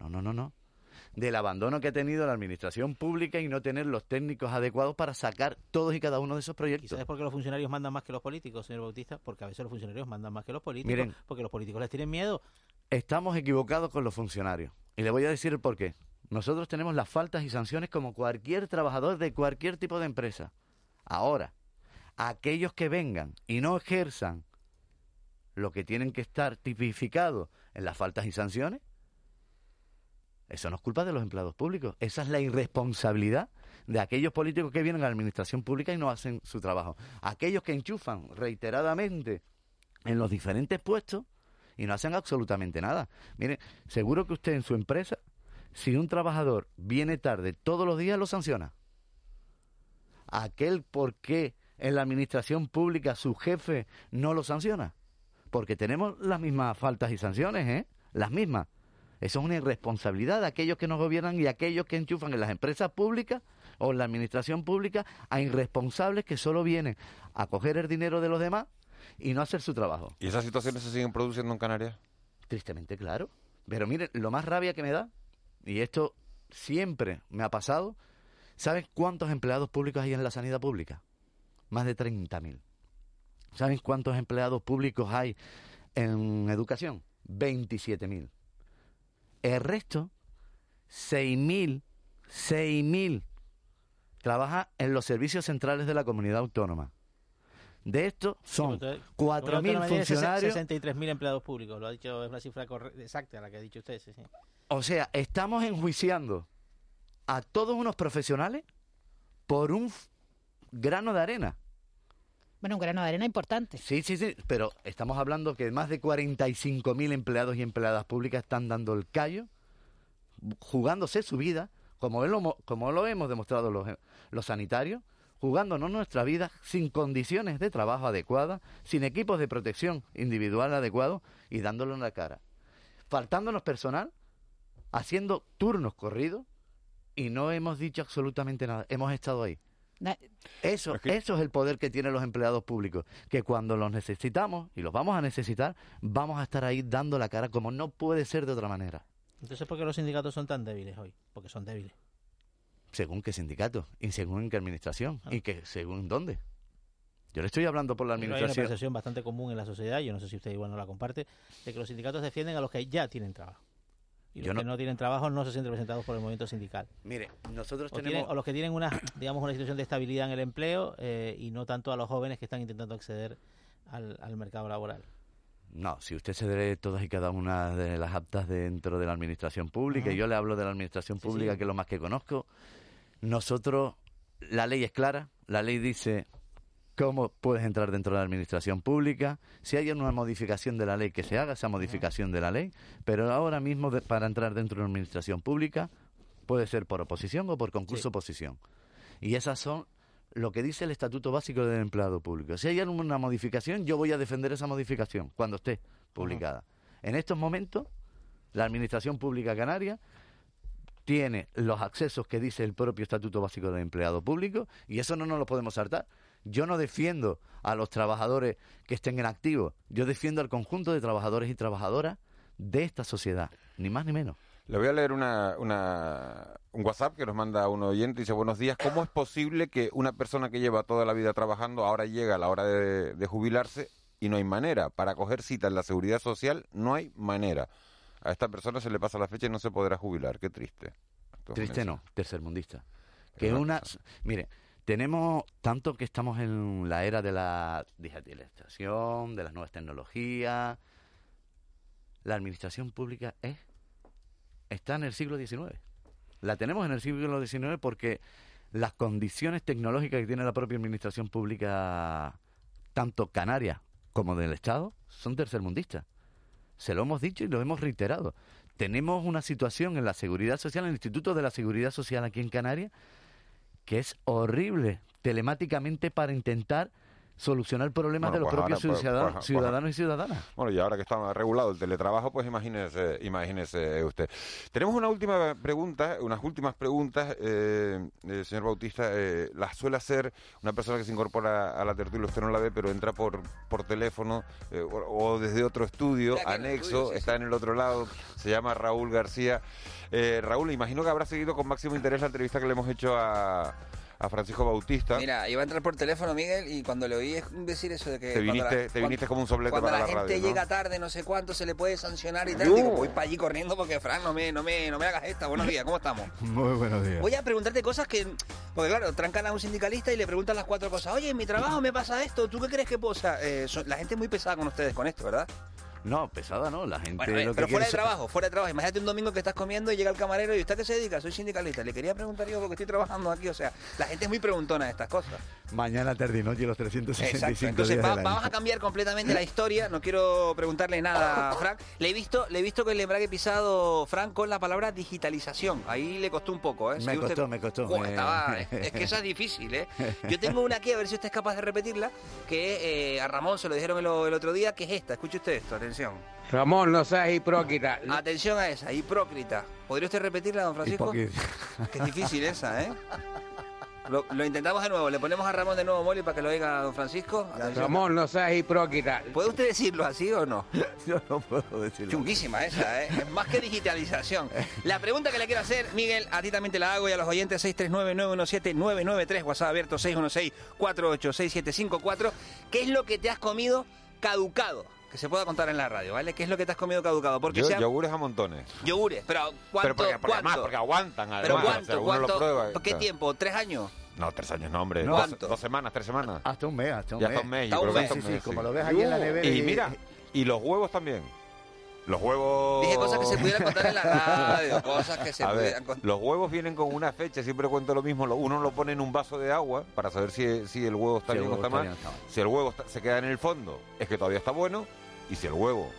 No, no, no, no. Del abandono que ha tenido la administración pública y no tener los técnicos adecuados para sacar todos y cada uno de esos proyectos. ¿Sabes por qué los funcionarios mandan más que los políticos, señor Bautista? Porque a veces los funcionarios mandan más que los políticos. porque los políticos les tienen miedo. Estamos equivocados con los funcionarios. Y le voy a decir por qué. Nosotros tenemos las faltas y sanciones como cualquier trabajador de cualquier tipo de empresa. Ahora, aquellos que vengan y no ejerzan lo que tienen que estar tipificados en las faltas y sanciones, eso no es culpa de los empleados públicos. Esa es la irresponsabilidad de aquellos políticos que vienen a la administración pública y no hacen su trabajo. Aquellos que enchufan reiteradamente en los diferentes puestos y no hacen absolutamente nada. Mire, seguro que usted en su empresa, si un trabajador viene tarde todos los días, lo sanciona. Aquel por qué en la administración pública su jefe no lo sanciona. Porque tenemos las mismas faltas y sanciones, ¿eh? Las mismas. Eso es una irresponsabilidad de aquellos que nos gobiernan y aquellos que enchufan en las empresas públicas o en la administración pública a irresponsables que solo vienen a coger el dinero de los demás y no hacer su trabajo. ¿Y esas situaciones se siguen produciendo en Canarias? Tristemente, claro. Pero mire, lo más rabia que me da, y esto siempre me ha pasado, ¿saben cuántos empleados públicos hay en la sanidad pública? Más de 30.000. ¿Saben cuántos empleados públicos hay en educación? 27.000. El resto, 6.000, 6.000, trabaja en los servicios centrales de la comunidad autónoma. De estos son 4.000 funcionarios. 63.000 empleados públicos, lo ha dicho, es la cifra exacta la que ha dicho usted. Sí, O sea, estamos enjuiciando a todos unos profesionales por un grano de arena. Bueno, un grano de arena importante. Sí, sí, sí, pero estamos hablando que más de 45.000 empleados y empleadas públicas están dando el callo, jugándose su vida, como lo, como lo hemos demostrado los, los sanitarios, jugándonos nuestra vida sin condiciones de trabajo adecuadas, sin equipos de protección individual adecuados y dándolo en la cara. Faltándonos personal, haciendo turnos corridos y no hemos dicho absolutamente nada. Hemos estado ahí. Eso, eso es el poder que tienen los empleados públicos, que cuando los necesitamos, y los vamos a necesitar, vamos a estar ahí dando la cara como no puede ser de otra manera. Entonces, ¿por qué los sindicatos son tan débiles hoy? Porque son débiles. Según qué sindicato, y según qué administración, y que según dónde. Yo le estoy hablando por la Pero Hay una administración. percepción bastante común en la sociedad, yo no sé si usted igual no la comparte, de que los sindicatos defienden a los que ya tienen trabajo. Y los Yo no- que no tienen trabajo no se sienten representados por el movimiento sindical. Mire, nosotros o, tenemos... tienen- o los que tienen una, digamos, una situación de estabilidad en el empleo eh, y no tanto a los jóvenes que están intentando acceder al, al mercado laboral. No, si usted se lee todas y cada una de las actas dentro de la administración pública, y yo le hablo de la administración pública, sí. que es lo más que conozco, nosotros, la ley es clara, la ley dice cómo puedes entrar dentro de la administración pública, si hay una modificación de la ley, que se haga esa modificación de la ley, pero ahora mismo de- para entrar dentro de la administración pública puede ser por oposición o por concurso oposición. Y esas son lo que dice el Estatuto Básico del Empleado Público. Si hay alguna modificación, yo voy a defender esa modificación cuando esté publicada. En estos momentos, la Administración Pública Canaria tiene los accesos que dice el propio Estatuto Básico del Empleado Público y eso no nos lo podemos saltar. Yo no defiendo a los trabajadores que estén en activo, yo defiendo al conjunto de trabajadores y trabajadoras de esta sociedad, ni más ni menos. Le voy a leer una, una- un WhatsApp que nos manda un oyente. Dice, buenos días, ¿cómo es posible que una persona que lleva toda la vida trabajando ahora llega a la hora de, de jubilarse y no hay manera? Para coger cita en la seguridad social no hay manera. A esta persona se le pasa la fecha y no se podrá jubilar. Qué triste. Triste no, tercermundista. Que una, mire, tenemos tanto que estamos en la era de la digitalización, de las nuevas tecnologías. La administración pública es está en el siglo XIX. La tenemos en el siglo XIX porque las condiciones tecnológicas que tiene la propia administración pública, tanto canaria como del Estado, son tercermundistas. Se lo hemos dicho y lo hemos reiterado. Tenemos una situación en la seguridad social, en el Instituto de la Seguridad Social aquí en Canarias, que es horrible telemáticamente para intentar solucionar problemas Bueno, de los pues propios ahora, pues, ciudadanos, pues, ciudadanos y ciudadanas. Bueno, y ahora que está regulado el teletrabajo, pues imagínese, imagínese usted. Tenemos una última pregunta, unas últimas preguntas, eh, eh, señor Bautista. eh, las suele hacer una persona que se incorpora a la tertulia, usted no la ve, pero entra por, por teléfono eh, o, o desde otro estudio, anexo, estudio, sí, está en el otro lado, se llama Raúl García. Eh, Raúl, imagino que habrá seguido con máximo interés la entrevista que le hemos hecho a, a Francisco Bautista. Mira, iba a entrar por teléfono, Miguel, y cuando le oí decir eso de que... Te cuando viniste- la- te cuando- viniste como un soplete cuando para la, la gente radio, ¿no? llega tarde, no sé cuánto, se le puede sancionar y tal. Digo, voy para allí corriendo porque, Fran, no me, no, me, no me hagas esta. Buenos días, ¿cómo estamos? Muy buenos días. Voy a preguntarte cosas que... Porque claro, trancan a un sindicalista y le preguntan las cuatro cosas. Oye, en mi trabajo me pasa esto, ¿tú qué crees que puedo? O sea, eh, son- la gente es muy pesada con ustedes con esto, ¿verdad? No, pesada no, la gente Bueno, eh, lo que pero fuera de trabajo, fuera de trabajo. Imagínate un domingo que estás comiendo y llega el camarero y ¿usted qué se dedica? Soy sindicalista. Le quería preguntar yo porque estoy trabajando aquí. O sea, la gente es muy preguntona de estas cosas. Mañana, tarde y noche, los 365 Exacto. Entonces días va- del vamos a cambiar completamente la historia. No quiero preguntarle nada a Frank. Le he visto, le he visto que el embrague pisado Frank con la palabra digitalización. Ahí le costó un poco, ¿eh? Me usted- costó, me costó. Estaba- es que esa es difícil, ¿eh? Yo tengo una aquí, a ver si usted es capaz de repetirla, que eh, a Ramón se lo dijeron el, el otro día, que es esta. Escuche usted esto, atención. Ramón, no seas hipócrita. Atención a esa, hipócrita. ¿Podría usted repetirla, don Francisco? Que es difícil esa, ¿eh? Lo, lo intentamos de nuevo. Le ponemos a Ramón de nuevo, Molly, para que lo oiga don Francisco. Atención. Ramón, no seas hipócrita. ¿Puede usted decirlo así o no? Yo no puedo decirlo. Chunguísima esa, ¿eh? Es más que digitalización. La pregunta que le quiero hacer, Miguel, a ti también te la hago y a los oyentes 639-917-993, WhatsApp abierto 616-486754. ¿Qué es lo que te has comido caducado? Que se pueda contar en la radio, ¿vale? ¿Qué es lo que te has comido caducado? Porque Yo- sea- yogures a montones. Yogures, pero ¿cuánto? Pero porque, porque cuánto? además, porque aguantan, además. ¿Pero o sea, cuánto? lo ¿Cuánto? prueba, ¿Qué claro. tiempo? ¿Tres años? No, tres años no, hombre. No. Dos, ¿Cuánto? dos semanas, tres semanas. Hasta un mes, hasta un Ya mes. hasta un mes. Yo un creo que mes. hasta Sí, sí, como lo ves ahí en la nevera Y y- mira, y los huevos también. Los huevos... Dije cosas que se pudieran contar en la radio, cosas que se A ver, pudieran contar. los huevos vienen con una fecha, siempre cuento lo mismo. lo- Uno lo pone en un vaso de agua para saber si, si el huevo está Si el bien o huevo está está mal. bien o está mal. Si el huevo está- se queda en el fondo, es que todavía está bueno. Y si el huevo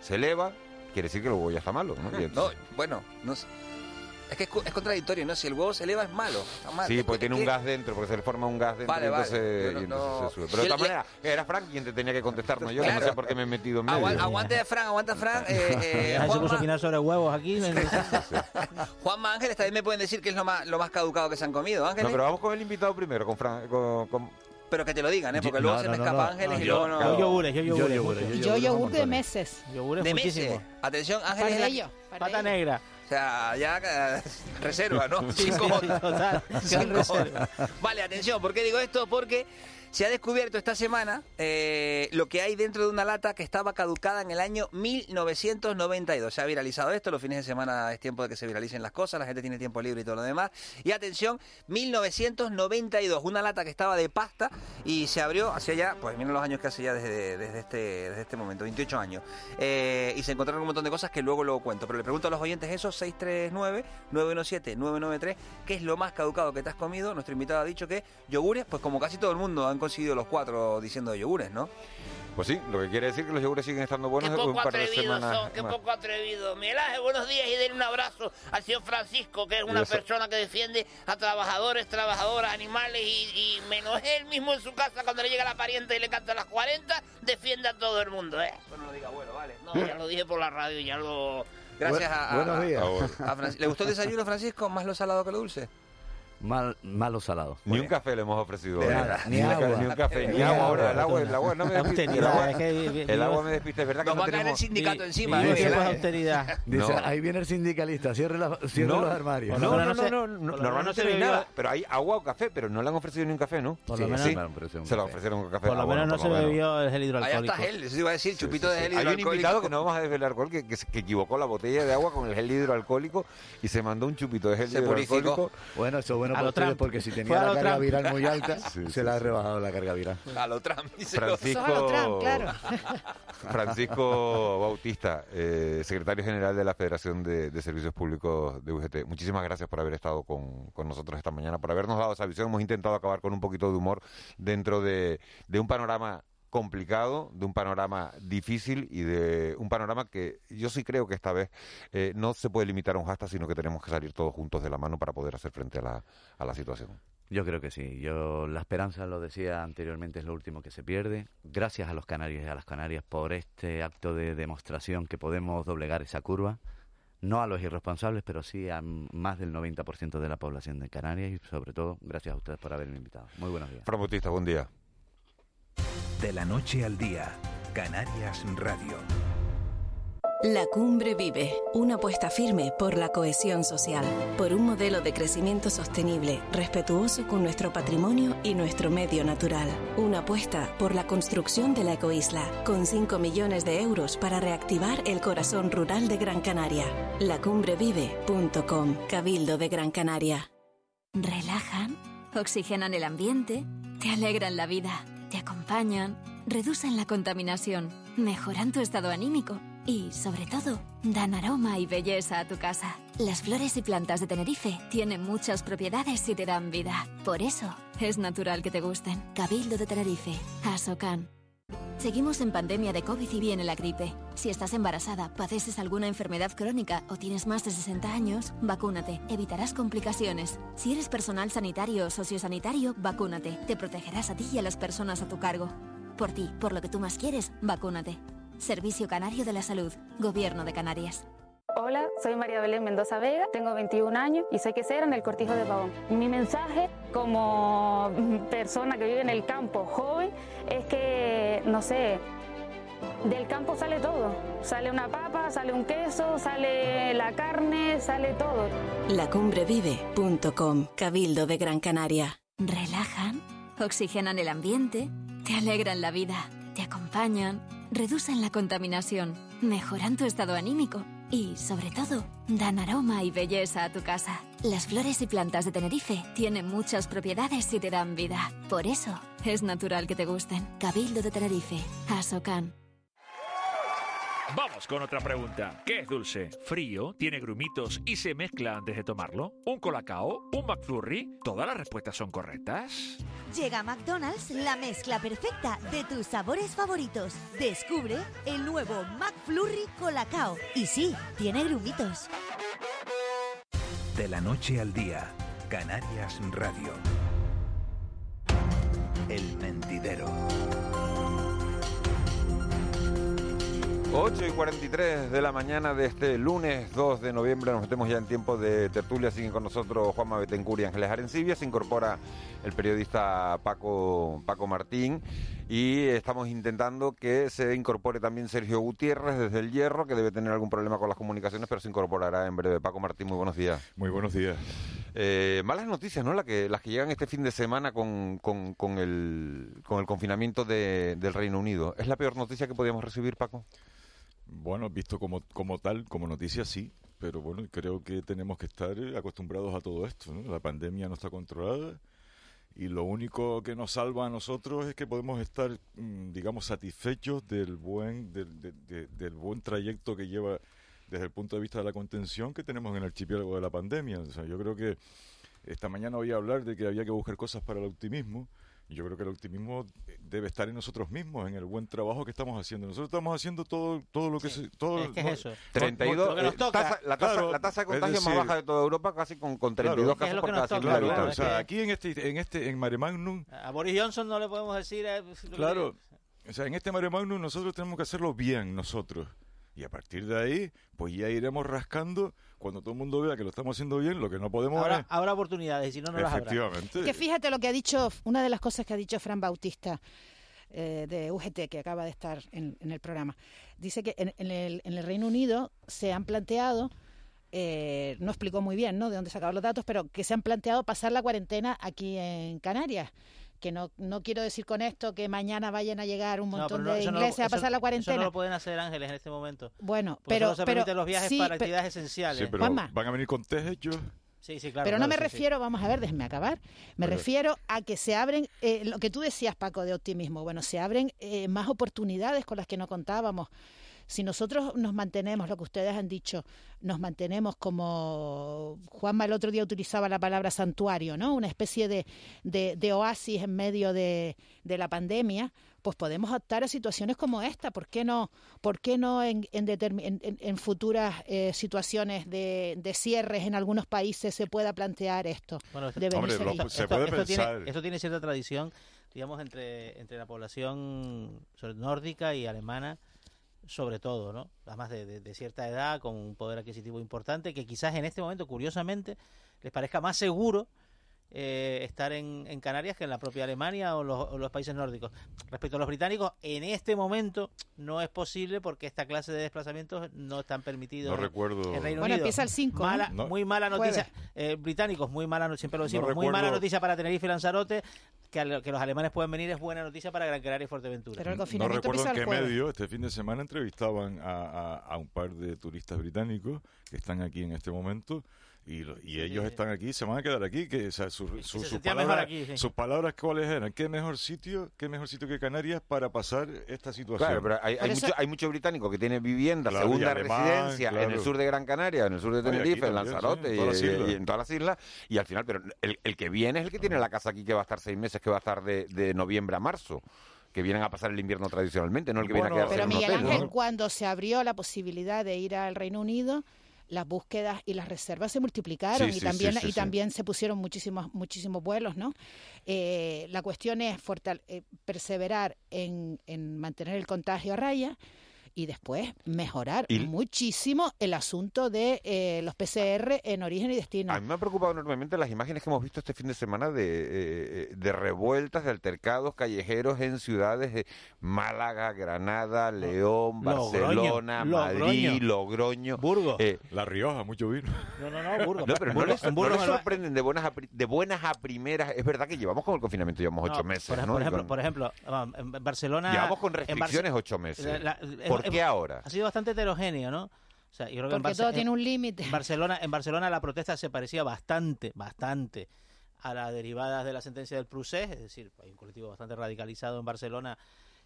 se eleva, quiere decir que el huevo ya está malo. ¿no? Y No, bueno, no sé. Es que es, contradictorio, ¿no? Si el huevo se eleva es malo. Está mal. Sí, porque tiene un que- gas dentro, porque se le forma un gas dentro Vale, y vale. entonces, Bueno, y entonces no. se sube. Pero de todas le- maneras, era Frank quien te tenía que contestar, no yo, que no Claro. sé por qué me he metido en medio. aguante Fran, aguanta Fran. Eh, eh, se puso a Juanma, opinar sobre huevos aquí. Juanma Ángeles también me pueden decir qué es lo más, lo más caducado que se han comido, Ángeles. No, pero vamos con el invitado primero, con Frank. Con, con- Pero que te lo digan, ¿eh? Porque Yo- luego no, se no, me no, escapa no. Ángeles No, y yo- luego no. Yo yogures, yo yogures. yogures, mucho. Yo yogur de meses. Yogures de muchísimo. meses. Atención, Ángeles. Para ello, para Pata ello. negra. O sea, ya eh, reserva, ¿no? Sí, Cinco sí, total, reserva. Vale, atención, ¿por qué digo esto? Porque se ha descubierto esta semana eh, lo que hay dentro de una lata que estaba caducada en el año 1992. Se ha viralizado esto, los fines de semana es tiempo de que se viralicen las cosas, la gente tiene tiempo libre y todo lo demás. Y atención, 1992, una lata que estaba de pasta y se abrió hacia allá, pues miren los años que hace ya desde, desde, este, desde este momento, 28 años. Eh, y se encontraron un montón de cosas que luego luego cuento. Pero le pregunto a los oyentes eso, 639-917-993, ¿qué es lo más caducado que te has comido? Nuestro invitado ha dicho que yogures, pues como casi todo el mundo han conseguido los cuatro diciendo yogures, ¿no? Pues sí, lo que quiere decir que los yogures siguen estando buenos Qué un poco par de atrevidos semanas son, qué más. poco atrevidos. Miguel Ángel, buenos días y denle un abrazo al señor Francisco, que es una persona que defiende a trabajadores, trabajadoras, animales y, y menos él mismo en su casa cuando le llega la pariente y le canta las 40, defiende a todo el mundo, ¿eh? no lo diga bueno, vale. No, ya lo dije por la radio, ya lo... Gracias a, a- buenos días. a Francis- ¿Le gustó el desayuno, Francisco? ¿Más lo salado que lo dulce? Mal, malo salado. Ni un café le hemos ofrecido. Nada, ni, ni ca- ni un café, ni, Ni agua. agua. Ahora, el agua, el agua no me despiste. El agua, el agua me despiste. Es verdad que Nos no va a caer tenemos... el sindicato encima, ¿eh? austeridad. Dice, No. ahí viene el sindicalista, cierre, la, cierre No. los armarios. No, no, no se- no, no, normalmente no se no bebió- nada, pero hay agua o café, pero no le han ofrecido ni un café, ¿no? Por lo menos- Se lo ofrecieron un café. Por lo menos bueno, no se bebió el gel hidroalcohólico. está gel, eso iba a decir, chupito de gel Hay un hidroalcohólico. invitado que no vamos a desvelar cuál, que, que, se- que equivocó la botella de agua con el gel hidroalcohólico y se mandó un chupito de gel hidroalcohólico. Bueno, eso es bueno A lo Trump. porque si tenía la carga Trump. viral muy alta, Sí, se sí, la ha sí. rebajado la carga viral. A lo Trump. dice. Francisco, a lo Trump, claro. Francisco Bautista, eh, secretario general de la Federación de, de Servicios Públicos de UGT. Muchísimas gracias por haber estado con, con nosotros esta mañana, por habernos dado esa visión. Hemos intentado acabar con un poquito de humor dentro de, de un panorama complicado, de un panorama difícil y de un panorama que yo sí creo que esta vez eh, no se puede limitar a un hashtag, sino que tenemos que salir todos juntos de la mano para poder hacer frente a la, a la situación. Yo creo que sí. Yo la esperanza, lo decía anteriormente, es lo último que se pierde. Gracias a los canarios y a las canarias por este acto de demostración que podemos doblegar esa curva. No a los irresponsables, pero sí a más del 90% de la población de Canarias y sobre todo gracias a ustedes por haberme invitado. Muy buenos días. Fran Bautista, buen día. De la noche al día, Canarias Radio. La Cumbre Vive, una apuesta firme por la cohesión social, por un modelo de crecimiento sostenible, respetuoso con nuestro patrimonio y nuestro medio natural. Una apuesta por la construcción de la ecoisla, con 5 millones de euros para reactivar el corazón rural de Gran Canaria. Lacumbrevive.com, Cabildo de Gran Canaria. Relajan, oxigenan el ambiente, te alegran la vida, te acompañan, reducen la contaminación, mejoran tu estado anímico y, sobre todo, dan aroma y belleza a tu casa. Las flores y plantas de Tenerife tienen muchas propiedades y te dan vida. Por eso, es natural que te gusten. Cabildo de Tenerife, Asocan. Seguimos en pandemia de COVID y viene la gripe. Si estás embarazada, padeces alguna enfermedad crónica o tienes más de 60 años, vacúnate. Evitarás complicaciones. Si eres personal sanitario o sociosanitario, vacúnate. Te protegerás a ti y a las personas a tu cargo. Por ti, por lo que tú más quieres, vacúnate. Servicio Canario de la Salud, Gobierno de Canarias. Hola, soy María Belén Mendoza Vega, tengo 21 años y soy quesera en el Cortijo de Pavón. Mi mensaje como persona que vive en el campo, joven, es que, no sé, del campo sale todo. Sale una papa, sale un queso, sale la carne, sale todo. Lacumbrevive.com, Cabildo de Gran Canaria. Relajan, oxigenan el ambiente, te alegran la vida, te acompañan, reducen la contaminación, mejoran tu estado anímico y, sobre todo, dan aroma y belleza a tu casa. Las flores y plantas de Tenerife tienen muchas propiedades y te dan vida. Por eso, es natural que te gusten. Cabildo de Tenerife, Asocan. Vamos con otra pregunta. ¿Qué es dulce? ¿Frío? ¿Tiene grumitos y se mezcla antes de tomarlo? ¿Un colacao? ¿Un McFlurry? ¿Todas las respuestas son correctas? Llega a McDonald's la mezcla perfecta de tus sabores favoritos. Descubre el nuevo McFlurry Colacao. Y sí, tiene grumitos. De la noche al día, Canarias Radio. El mentidero. 8 y 43 de la mañana de este lunes 2 de noviembre nos metemos ya en tiempo de tertulia. Siguen con nosotros Juanma Betencur y Ángeles Arencibia. Se incorpora el periodista Paco, Paco Martín y estamos intentando que se incorpore también Sergio Gutiérrez desde el Hierro, que debe tener algún problema con las comunicaciones, pero se incorporará en breve. Paco Martín, muy buenos días. Muy buenos días. Eh, malas noticias, ¿no? La que, las que llegan este fin de semana con, con, con el, con el confinamiento de- del Reino Unido. ¿Es la peor noticia que podíamos recibir, Paco? Bueno, visto como, como tal, como noticia, sí, pero bueno, creo que tenemos que estar eh, acostumbrados a todo esto. La pandemia no está controlada y lo único que nos salva a nosotros es que podemos estar, mm, digamos, satisfechos del buen, del, de- de- del buen trayecto que lleva desde el punto de vista de la contención que tenemos en el archipiélago de la pandemia. O sea, yo creo que esta mañana voy a hablar de que había que buscar cosas para el optimismo. Yo creo que el optimismo debe estar en nosotros mismos, en el buen trabajo que estamos haciendo. Nosotros estamos haciendo todo, todo lo que se... Todo, Es que es eso. no- 32, Lo que nos eh, toca. tasa- la, tasa, Claro, la tasa de es contagio más decir- baja de toda Europa, casi con, con 32 ¿Qué es casos por cada nos toca? 100.000 Claro, habitantes. o sea, aquí en este, en este, en Mare Magnum, A Boris Johnson no le podemos decir... eh, que claro, o sea, en este Mare Magnum nosotros tenemos que hacerlo bien nosotros. Y a partir de ahí, pues ya iremos rascando cuando todo el mundo vea que lo estamos haciendo bien, lo que no podemos Habrá, es... habrá oportunidades y si no, no las habrá. Efectivamente. Que fíjate lo que ha dicho, una de las cosas que ha dicho Fran Bautista eh, de UGT, que acaba de estar en, en el programa. Dice que en, en el, en el Reino Unido se han planteado, eh, no explicó muy bien ¿no? de dónde sacaban los datos, pero que se han planteado pasar la cuarentena aquí en Canarias. Que no, no quiero decir con esto que mañana vayan a llegar un montón no, de eso no lo- ingleses a eso- pasar la Eso cuarentena. no lo pueden hacer Ángeles en este momento. Bueno, pero, solo se pero permiten los viajes sí, para actividades esenciales. Sí, pero Juanma. van a venir con test hechos. Sí, sí, claro. Pero no claro, me sí, sí. refiero, vamos a ver, déjeme acabar. Me refiero a que se abren, eh, lo que tú decías, Paco, de optimismo. Bueno, se abren eh, más oportunidades con las que no contábamos. Si nosotros nos mantenemos, lo que ustedes han dicho, nos mantenemos como Juanma el otro día utilizaba la palabra santuario, ¿no? Una especie de, de, de oasis en medio de, de la pandemia, pues podemos optar a situaciones como esta. ¿Por qué no, por qué no en, en, en- en- en futuras eh, situaciones de, de cierres en algunos países se pueda plantear esto? Bueno, esto- Hombre, lo- se esto, puede esto tiene, pensar. esto tiene cierta tradición, digamos, entre, entre la población sobre- nórdica y alemana, sobre todo, ¿no? Además de, de- de cierta edad, con un poder adquisitivo importante, que quizás en este momento, curiosamente, les parezca más seguro eh, estar en, en Canarias que en la propia Alemania o los, o los países nórdicos. Respecto a los británicos, en este momento no es posible porque esta clase de desplazamientos no están permitidos No en- recuerdo- en Reino Bueno, Unido. empieza el 5, Mala- ¿no? Muy mala noticia. Eh, británicos, muy mala, no- siempre lo decimos, muy recuerdo- mala noticia para Tenerife y Lanzarote. Que, al- que los alemanes pueden venir es buena noticia para Gran Canaria y Fuerteventura. Pero el No recuerdo en qué jueves. medio este fin de semana entrevistaban a, a- a un par de turistas británicos que están aquí en este momento y, lo- y ellos sí. están aquí, se van a quedar aquí, que o sea, su- su- se sus, palabras, aquí, sí. sus palabras cuáles eran, qué mejor sitio, qué mejor sitio que Canarias para pasar esta situación. Claro, pero hay, hay, eso- mucho, hay mucho británico que tiene vivienda, Claro, segunda alemán, residencia en el claro. sur de Gran Canaria, en el sur de Tenerife, en Lanzarote sí, en y, y en todas las islas. Y al final, pero el, el que viene es el que tiene la casa aquí que va a estar seis meses, que va a estar de, de noviembre a marzo, que vienen a pasar el invierno tradicionalmente, no el que viene a Bueno, quedarse Pero en Miguel hotel. Ángel, ¿no? cuando se abrió la posibilidad de ir al Reino Unido, las búsquedas y las reservas se multiplicaron Sí, y sí, también sí, y también se pusieron muchísimos muchísimos vuelos, ¿no? Eh, la cuestión es eh, perseverar en, en mantener el contagio a raya y después mejorar Y- muchísimo el asunto de eh, los PCR en origen y destino. A mí me ha preocupado enormemente las imágenes que hemos visto este fin de semana de, eh, de revueltas, de altercados callejeros en ciudades de Málaga, Granada, León, Logroño, Barcelona, Madrid, Logroño. Burgos. Eh, La Rioja, mucho vino. No, no, no, Burgos. no, pero no les, no sorprenden de buenas, a, pri- de buenas a primeras. Es verdad que llevamos con el confinamiento, llevamos No, ocho meses, por, ejemplo, por ejemplo, vamos, en Barcelona... llevamos con restricciones ocho meses. la- la- ¿Por es- qué ahora? Ha sido bastante heterogéneo, ¿no? O sea, yo creo que en porque todo en- tiene un límite. En Barcelona, en Barcelona la protesta se parecía bastante, bastante a las derivadas de la sentencia del Prusés, es decir, hay un colectivo bastante radicalizado en Barcelona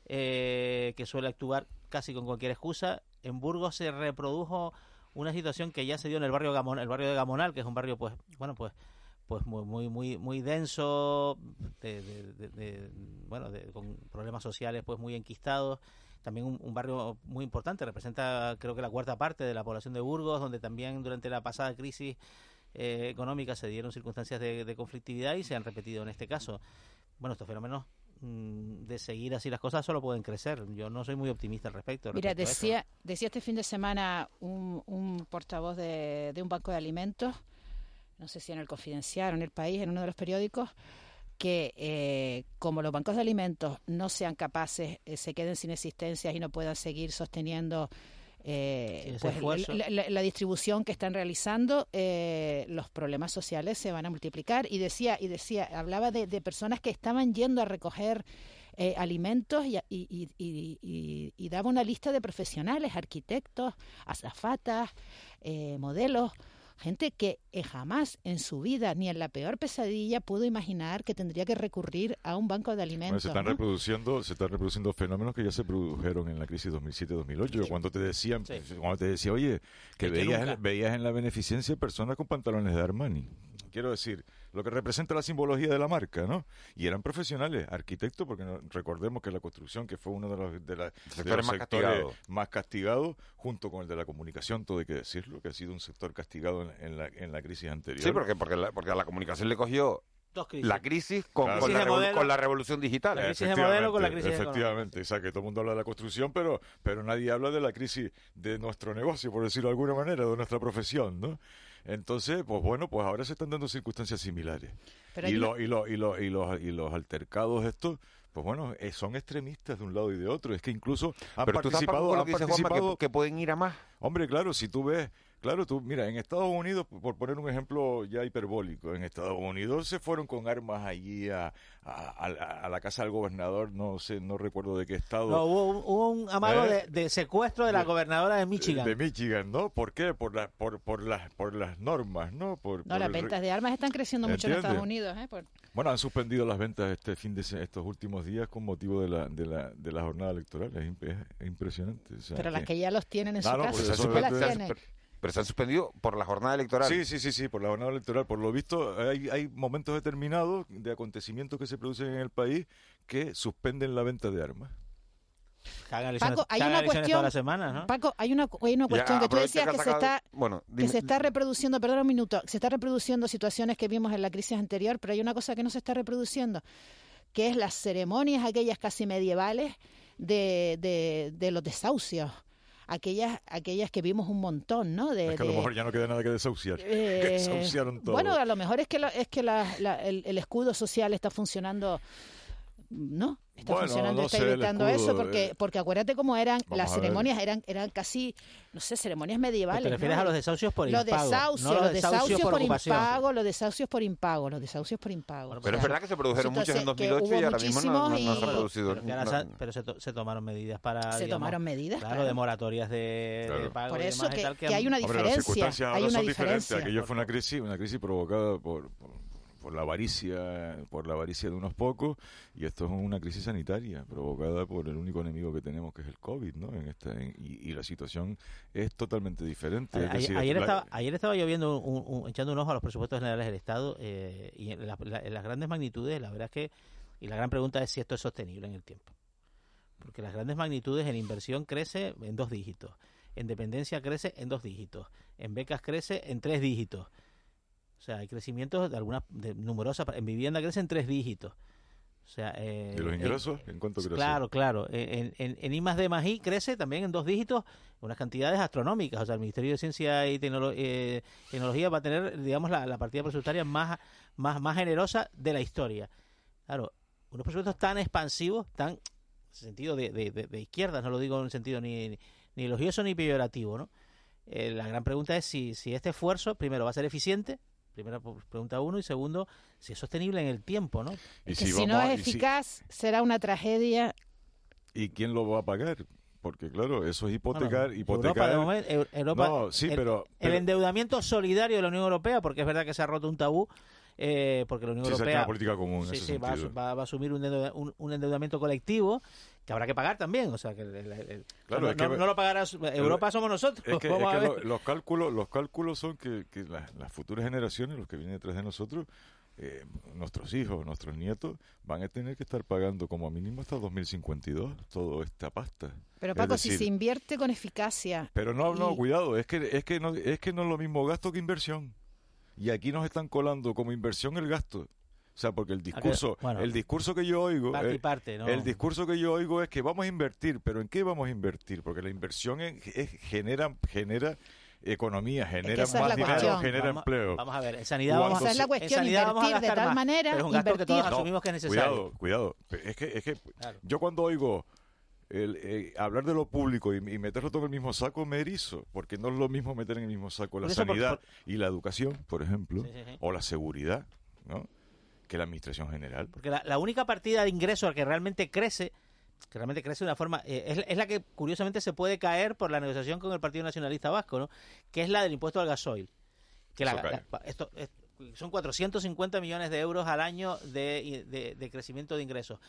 eh, que suele actuar casi con cualquier excusa. En Burgos se reprodujo una situación que ya se dio en el barrio Gamon, el barrio de Gamonal, que es un barrio, pues, bueno, pues, pues muy, muy, muy, muy denso, de, de- de- de- bueno, de- con problemas sociales, pues, muy enquistados. También un, un barrio muy importante, representa, creo que la cuarta parte de la población de Burgos, donde también durante la pasada crisis eh, económica se dieron circunstancias de, de conflictividad y se han repetido en este caso. Bueno, estos fenómenos mm, de seguir así las cosas solo pueden crecer. Yo no soy muy optimista al respecto. Mira, respecto decía, decía este fin de semana un, un portavoz de, de un banco de alimentos, no sé si en el Confidencial o en el País, en uno de los periódicos, que eh, como los bancos de alimentos no sean capaces, eh, se queden sin existencias y no puedan seguir sosteniendo eh, pues, la, la- la distribución que están realizando, eh, los problemas sociales se van a multiplicar. Y decía, y decía, hablaba de, de personas que estaban yendo a recoger eh, alimentos y, y, y- y- y- y daba una lista de profesionales, arquitectos, azafatas, eh, modelos, gente que eh, jamás en su vida, ni en la peor pesadilla, pudo imaginar que tendría que recurrir a un banco de Bueno, alimentos. se están ¿no? reproduciendo, se están reproduciendo fenómenos que ya se produjeron en la crisis 2007-2008, cuando te decían, cuando te decía, oye, que veías, veías en la beneficencia personas con pantalones de Armani. Quiero decir, lo que representa la simbología de la marca, ¿no? Y eran profesionales, arquitectos, porque no- recordemos que la construcción, que fue uno de los, de la- de sectores los más sectores castigados. más castigados, junto con el de la comunicación, todo hay que decirlo, que ha sido un sector castigado en, en la, en la crisis anterior. Sí, porque, porque, la, porque a la comunicación le cogió Dos crisis. la crisis con, Claro. con Crisis la, de revol- modelo. con la revolución digital. La crisis de modelo con la crisis. Efectivamente, o sea, que todo el mundo habla de la construcción, pero, pero nadie habla de la crisis de nuestro negocio, por decirlo de alguna manera, de nuestra profesión, ¿no? Entonces, pues bueno, pues ahora se están dando circunstancias similares. Pero y, hay lo- una- y, lo- y, lo- y los, y los altercados estos, pues bueno, eh, son extremistas de un lado y de otro. Es que incluso han Pero tú estás participado... con lo han que dice Juanma, que- participado- que pueden ir a más. Hombre, claro, si tú ves, claro, tú, mira, en Estados Unidos, por poner un ejemplo ya hiperbólico, en Estados Unidos se fueron con armas allí a, a- a- a la casa del gobernador, no sé, no recuerdo de qué estado. No, hubo, un, hubo un amago ¿Eh? de, de secuestro de la gobernadora de Michigan. De Michigan, ¿no? ¿Por qué? Por, la, por, por, las, por las normas, ¿no? Por, No, por las ventas de armas están creciendo mucho en. Estados Unidos. ¿eh? Por- Bueno, han suspendido las ventas este fin de se- estos últimos días con motivo de la, de la, de la jornada electoral. Es, imp- es impresionante. o sea pero las que ya los tienen en No, su no, casa, pues ¿sí eso que es- las tienen? Pero se han suspendido por la jornada electoral. Sí, sí, sí, sí, por la jornada electoral. Por lo visto, hay, hay momentos determinados de acontecimientos que se producen en el país que suspenden la venta de armas. Cagan Paco, hay cagan una cuestión, todas las semanas, ¿no? Paco, hay una, hay una cuestión que tú decías que que, has se sacado- está, bueno, que dime- se está reproduciendo, perdón un minuto, se está reproduciendo situaciones que vimos en la crisis anterior, pero hay una cosa que no se está reproduciendo, que es las ceremonias aquellas casi medievales de, de, de los desahucios, aquellas, aquellas que vimos un montón, ¿no? De, es que a lo mejor ya no queda nada que desahuciar. eh, que desahuciaron todo. Bueno, a lo mejor es que, lo- es que la- la- el, el escudo social está funcionando, ¿no? Está Bueno, funcionando, no está evitando eso, porque, eh, porque acuérdate cómo eran, Vamos las ceremonias eran, eran casi, no sé, ceremonias medievales. Te refieres ¿no? a los desahucios por los impago, Desahucios, no los los desahucios por por, impago, los desahucios por impago, los desahucios por impago. Pero es verdad que se produjeron muchos en Entonces, que 2008 y ahora mismo no, no- no se han y- producido. Pero, que se, pero se, to- se tomaron medidas para. Se digamos, tomaron medidas, Claro, claro. de moratorias de, de pago. Por y eso demás y que- tal, que han- hay una Hombre, las diferencia, circunstancias hay ahora una son diferentes. diferencia. Aquello fue una crisis, una crisis provocada por, por, la avaricia, por la avaricia de unos pocos, y esto es una crisis sanitaria provocada por el único enemigo que tenemos, que es el COVID, ¿no? En esta, en- y, y la situación es totalmente diferente. es Ayer, decir, ayer la- estaba, ayer estaba yo viendo, un- un- echando un ojo a los presupuestos generales del Estado eh, y en, la- la- en las grandes magnitudes, la verdad es que, y la gran pregunta es si esto es sostenible en el tiempo. Porque las grandes magnitudes en inversión crece en dos dígitos, en dependencia crece en dos dígitos, en becas crece en tres dígitos. O sea, hay crecimientos de algunas, de numerosas, en vivienda crece en tres dígitos. O sea, eh, ¿Y los en- ingresos? ¿En cuánto crece? Claro, claro. En, en, en I más D más I crece también en dos dígitos, unas cantidades astronómicas. O sea, el Ministerio de Ciencia y Tecnolo- eh, Tecnología va a tener, digamos, la, la partida presupuestaria más, más, más generosa de la historia. Claro, unos presupuestos tan expansivos, tan en sentido de, de, de, de izquierda, no lo digo en el sentido ni, ni, ni elogioso ni peyorativo, ¿no? Eh, la gran pregunta es si, si este esfuerzo, primero, va a ser eficiente, primera pregunta uno, y segundo, si es sostenible en el tiempo, ¿no? Y que si si no es si- eficaz, será una tragedia. ¿Y quién lo va a pagar? Porque claro, eso es hipotecar, Bueno, hipotecar. Europa, de momento, Eu- Europa- no, sí, el, pero, el endeudamiento solidario de la Unión Europea, porque es verdad que se ha roto un tabú, eh, porque la Unión Sí, Europea una política común en sí, ese sí, va, a, va- va a asumir un, endeuda- un- un endeudamiento colectivo que habrá que pagar también, o sea que el- el- el- Claro, no, es que no- lo pagará su- Europa somos nosotros. Es que, Vamos es a que ver. lo- los cálculos, los cálculos son que, que la- las futuras generaciones, los que vienen detrás de nosotros, eh, nuestros hijos, nuestros nietos, van a tener que estar pagando como mínimo hasta 2052 toda esta pasta. Pero Paco, si se invierte con eficacia. Pero no, no, cuidado, es que es que no es que no es lo mismo gasto que inversión. y aquí nos están colando como inversión el gasto. O sea, porque el discurso, bueno, el discurso que yo oigo, parte y eh, parte, ¿no? el discurso que yo oigo es que vamos a invertir, pero ¿en qué vamos a invertir? Porque la inversión es- es- genera, genera economía, genera es más dinero, cuestión. genera Vamos- empleo. Vamos a ver, en sanidad Cuando vamos Esa es la cuestión, en sanidad vamos a invertir de tal más, manera, pero es un gasto que invertir. todos asumimos que es necesario. Cuidado, cuidado. Es que, es que Claro. yo cuando oigo el, eh, hablar de lo público y, y meterlo todo en el mismo saco me erizo, porque no es lo mismo meter en el mismo saco la Por eso, por- sanidad y la educación, por ejemplo, Sí, sí, sí. o la seguridad, ¿no? Que la administración general. Porque la, la única partida de ingreso que realmente crece, que realmente crece de una forma, eh, es, es la que curiosamente se puede caer por la negociación con el Partido Nacionalista Vasco, ¿no? Que es la del impuesto al gasoil. Que la- la- esto, es- son 450 millones de euros al año de, de- de crecimiento de ingresos.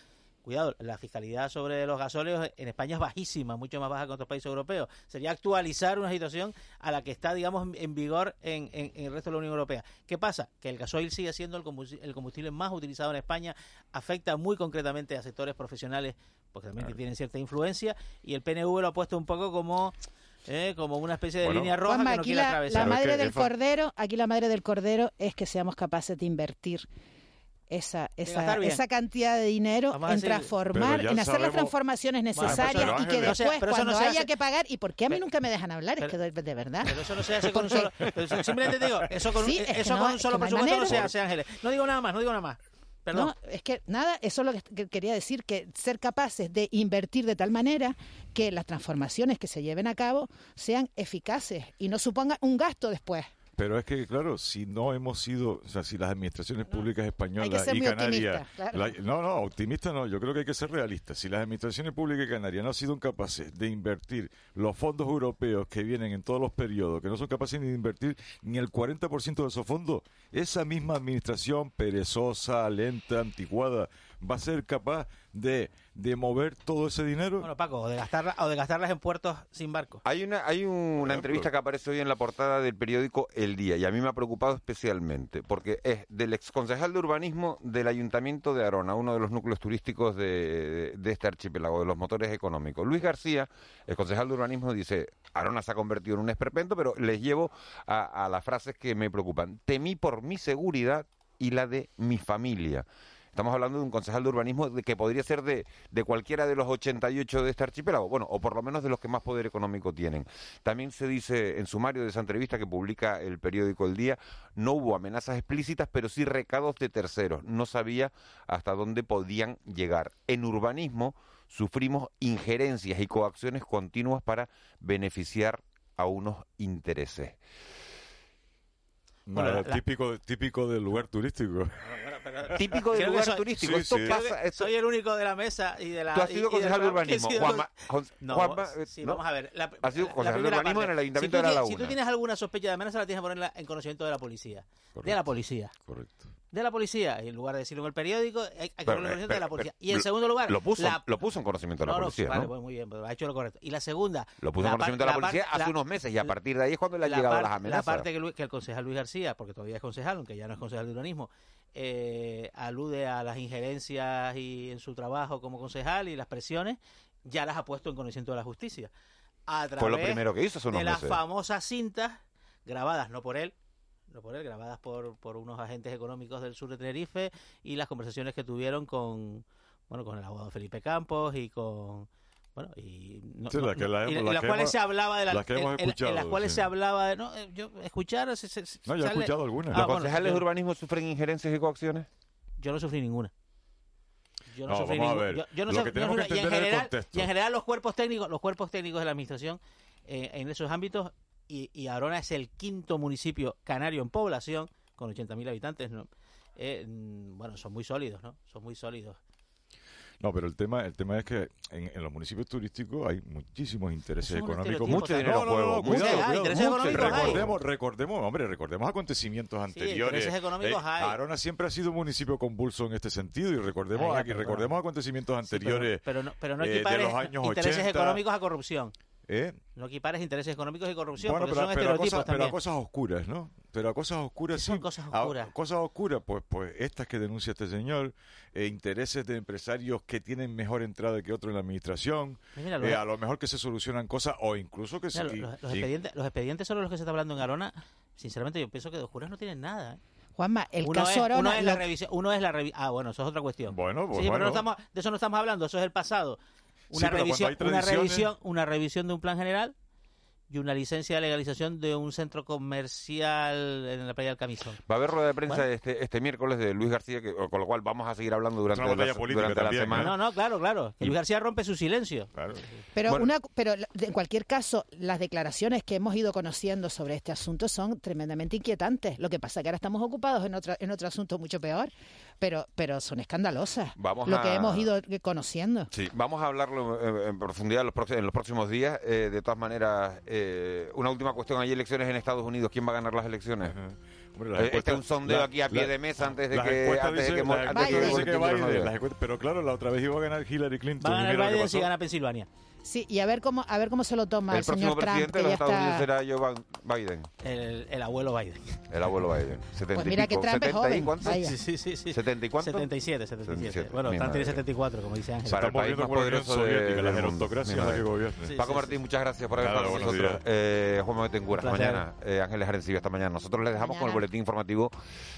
Cuidado, la fiscalidad sobre los gasóleos en España es bajísima, mucho más baja que en otros países europeos. Sería actualizar una situación a la que está, digamos, en vigor en, en- en el resto de la Unión Europea. ¿Qué pasa? Que el gasoil sigue siendo el combusti- el combustible más utilizado en España, afecta muy concretamente a sectores profesionales, porque también que tienen cierta influencia, y el PNV lo ha puesto un poco como, eh, como una especie de Bueno. línea roja Juanma, que no aquí quiere la, atravesar. la madre que del cordero, aquí la madre del cordero es que seamos capaces de invertir esa esa, esa cantidad de dinero Vamos en transformar, en hacer las transformaciones necesarias y que después cuando haya hace- que pagar y por qué a mí Pero- nunca me dejan hablar, es que de, de verdad. Pero eso no se hace con un solo. simplemente te digo, eso con, un- Sí, es que eso no, con un es solo presupuesto no se manera. hace, Ángeles. No digo nada más, no digo nada más. Perdón. No, es que nada, eso es lo que, que quería decir, que ser capaces de invertir de tal manera que las transformaciones que se lleven a cabo sean eficaces y no supongan un gasto después. Pero es que, claro, si no hemos sido, o sea, si las administraciones públicas españolas y Canarias... optimista, claro. la- no, no, optimista no, yo creo que hay que ser realistas. Si las administraciones públicas y Canarias no han sido capaces de invertir los fondos europeos que vienen en todos los periodos, que no son capaces ni de invertir ni el 40% de esos fondos, esa misma administración perezosa, lenta, anticuada, va a ser capaz de, de mover todo ese dinero. Bueno, Paco, o de, gastarla, o de gastarlas en puertos sin barco. Hay una, hay una entrevista que aparece hoy en la portada del periódico El Día y a mí me ha preocupado especialmente porque es del exconcejal de urbanismo del Ayuntamiento de Arona, uno de los núcleos turísticos de, de este archipiélago, de los motores económicos. Luis García, el concejal de urbanismo, dice, Arona se ha convertido en un esperpento, pero les llevo a, a las frases que me preocupan. Temí por mi seguridad y la de mi familia. Estamos hablando de un concejal de urbanismo que podría ser de, de cualquiera de los 88 de este archipiélago, bueno, o por lo menos de los que más poder económico tienen. También se dice en sumario de esa entrevista que publica el periódico El Día, no hubo amenazas explícitas, pero sí recados de terceros. No sabía hasta dónde podían llegar. En urbanismo sufrimos injerencias y coacciones continuas para beneficiar a unos intereses. Nada, Bueno, la- típico, típico del lugar turístico. Típico del lugar soy- turístico. sí, esto sí. Pasa, esto- Soy el único de la mesa y de la. Tú has sido concejal de urbanismo. sido Juanma, con- No, Juanma, eh, sí, ¿no? vamos a ver. La, Has sido concejal de urbanismo parte. en el Ayuntamiento si tú de La tienes- Si Laguna. tú tienes alguna sospecha de amenaza, la tienes que poner en conocimiento de la policía. De la Correcto. policía. Correcto. De la policía. En lugar de decirlo en el periódico, hay, que ponerlo en conocimiento de la policía. pero, Y en segundo lugar, Lo puso, la- lo puso en conocimiento de la No, no, policía, pues muy bien, pero ha hecho lo correcto. Y la segunda. Lo puso en conocimiento de la policía hace unos meses y a partir de ahí es cuando le han la llegado las amenazas. La parte que, Luis- que el concejal Luis García, porque todavía es concejal, aunque ya no es concejal de urbanismo, eh, alude a las injerencias y en su trabajo como concejal y las presiones, ya las ha puesto en conocimiento de la justicia. A Fue lo primero que hizo hace unos de las meses. famosas cintas grabadas, no por él, él, grabadas por, por unos agentes económicos del sur de Tenerife y las conversaciones que tuvieron con, bueno, con el abogado Felipe Campos y con bueno y, no- Sí, no- las que la y- hemos- y las cuales se hablaba de la, las que hemos en- en- en las cuales sí. se hablaba de no eh, yo escuchar se- se- se- No, yo he escuchado algunas. Ah, ¿Los bueno, concejales de urbanismo sufren injerencias y coacciones? yo no sufrí ninguna. Yo no, No, sufrí vamos a ninguna. ver. Yo, yo no Lo suf- que yo tenemos no que sufrí- y en entender el general, contexto. y en general los cuerpos técnicos, los cuerpos técnicos de la administración eh, en esos ámbitos y, y Arona es el quinto municipio canario en población con 80.000 habitantes, ¿no? Eh, mm, bueno, son muy sólidos, ¿no? Son muy sólidos. No, pero el tema, el tema es que en, en los municipios turísticos hay muchísimos intereses económicos. Mucho o sea, dinero no, no, no, juego. no, mucho, cuidado, hay, cuidado, intereses mucho. económicos hay. recordemos, recordemos, hombre, recordemos acontecimientos anteriores. intereses económicos hay. Arona siempre ha sido un municipio convulso en este sentido y recordemos, ya, aquí, recordemos acontecimientos Sí, pero- anteriores pero, no, pero no eh, de los años intereses 80. económicos a corrupción. ¿Eh? No equipares intereses económicos y corrupción, Bueno, porque pero, son pero a estereotipos cosas, pero a también. cosas oscuras, ¿no? Pero a cosas oscuras sí. son cosas A- oscuras? cosas oscuras, pues, pues estas que denuncia este señor, eh, intereses de empresarios que tienen mejor entrada que otros en la administración, Mira, los- eh, a lo mejor que se solucionan cosas o incluso que se... Mira, los, los y- expedientes, los expedientes sobre los que se está hablando en Arona, sinceramente yo pienso que de oscuras no tienen nada. ¿eh? Juanma, el uno caso es, Arona, uno es la lo- revisión, uno es la revi- Ah, bueno, eso es otra cuestión. Bueno, pues Sí, pero bueno. no estamos, de eso no estamos hablando, eso es el pasado. Una revisión, una revisión, una revisión de un plan general y una licencia de legalización de un centro comercial en la playa del Camisón. Va a haber rueda de prensa Bueno. este, este miércoles de Luis García, que, con lo cual vamos a seguir hablando durante, la, política durante la semana. No, no, claro, claro. Que Luis García rompe su silencio. Pero, Bueno. una, pero la- en cualquier caso, las declaraciones que hemos ido conociendo sobre este asunto son tremendamente inquietantes. Lo que pasa es que ahora estamos ocupados en otro, en otro asunto mucho peor, pero, pero son escandalosas. Vamos lo que hemos ido conociendo. Sí, vamos a hablarlo en, profundidad en los, próximos, en los próximos días. Eh, de todas maneras, eh, una última cuestión. Hay elecciones en Estados Unidos. ¿Quién va a ganar las elecciones? Hombre, las Eh, este es un sondeo la- aquí a pie la- de mesa antes de que... Antes de antes de Biden, las pero claro, la otra vez iba a ganar Hillary Clinton. Va a ganar Biden si gana Pensilvania. Sí, y a ver cómo, a ver cómo se lo toma el, El próximo señor Trump, presidente de los Estados Unidos está... será Joe Biden. El, el abuelo Biden. El abuelo Biden. 70 Pues y mira que. Trump es 70 y joven, cuánto? vaya. Sí, sí, sí, sí. ¿70 y cuánto? 77, 77. 77. Bueno, Trump tiene madre. 74, como dice Ángel. Para el país más poderoso de- Soviética, la es la que gobierna. Sí, Paco sí, Martín, muchas gracias por haber estado con nosotros. Eh, Juan Manuel Tengura, hasta mañana. Eh, Ángeles Arencibia, hasta mañana. Nosotros les dejamos con el Mañana. boletín informativo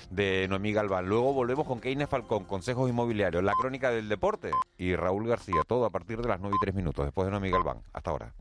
de Noemí Galván. Luego volvemos con Keines Falcón, Consejos Inmobiliarios, la crónica del deporte y Raúl García. Todo a partir de las 9 y 3 minutos, después de Noemí Galván. Hasta ahora.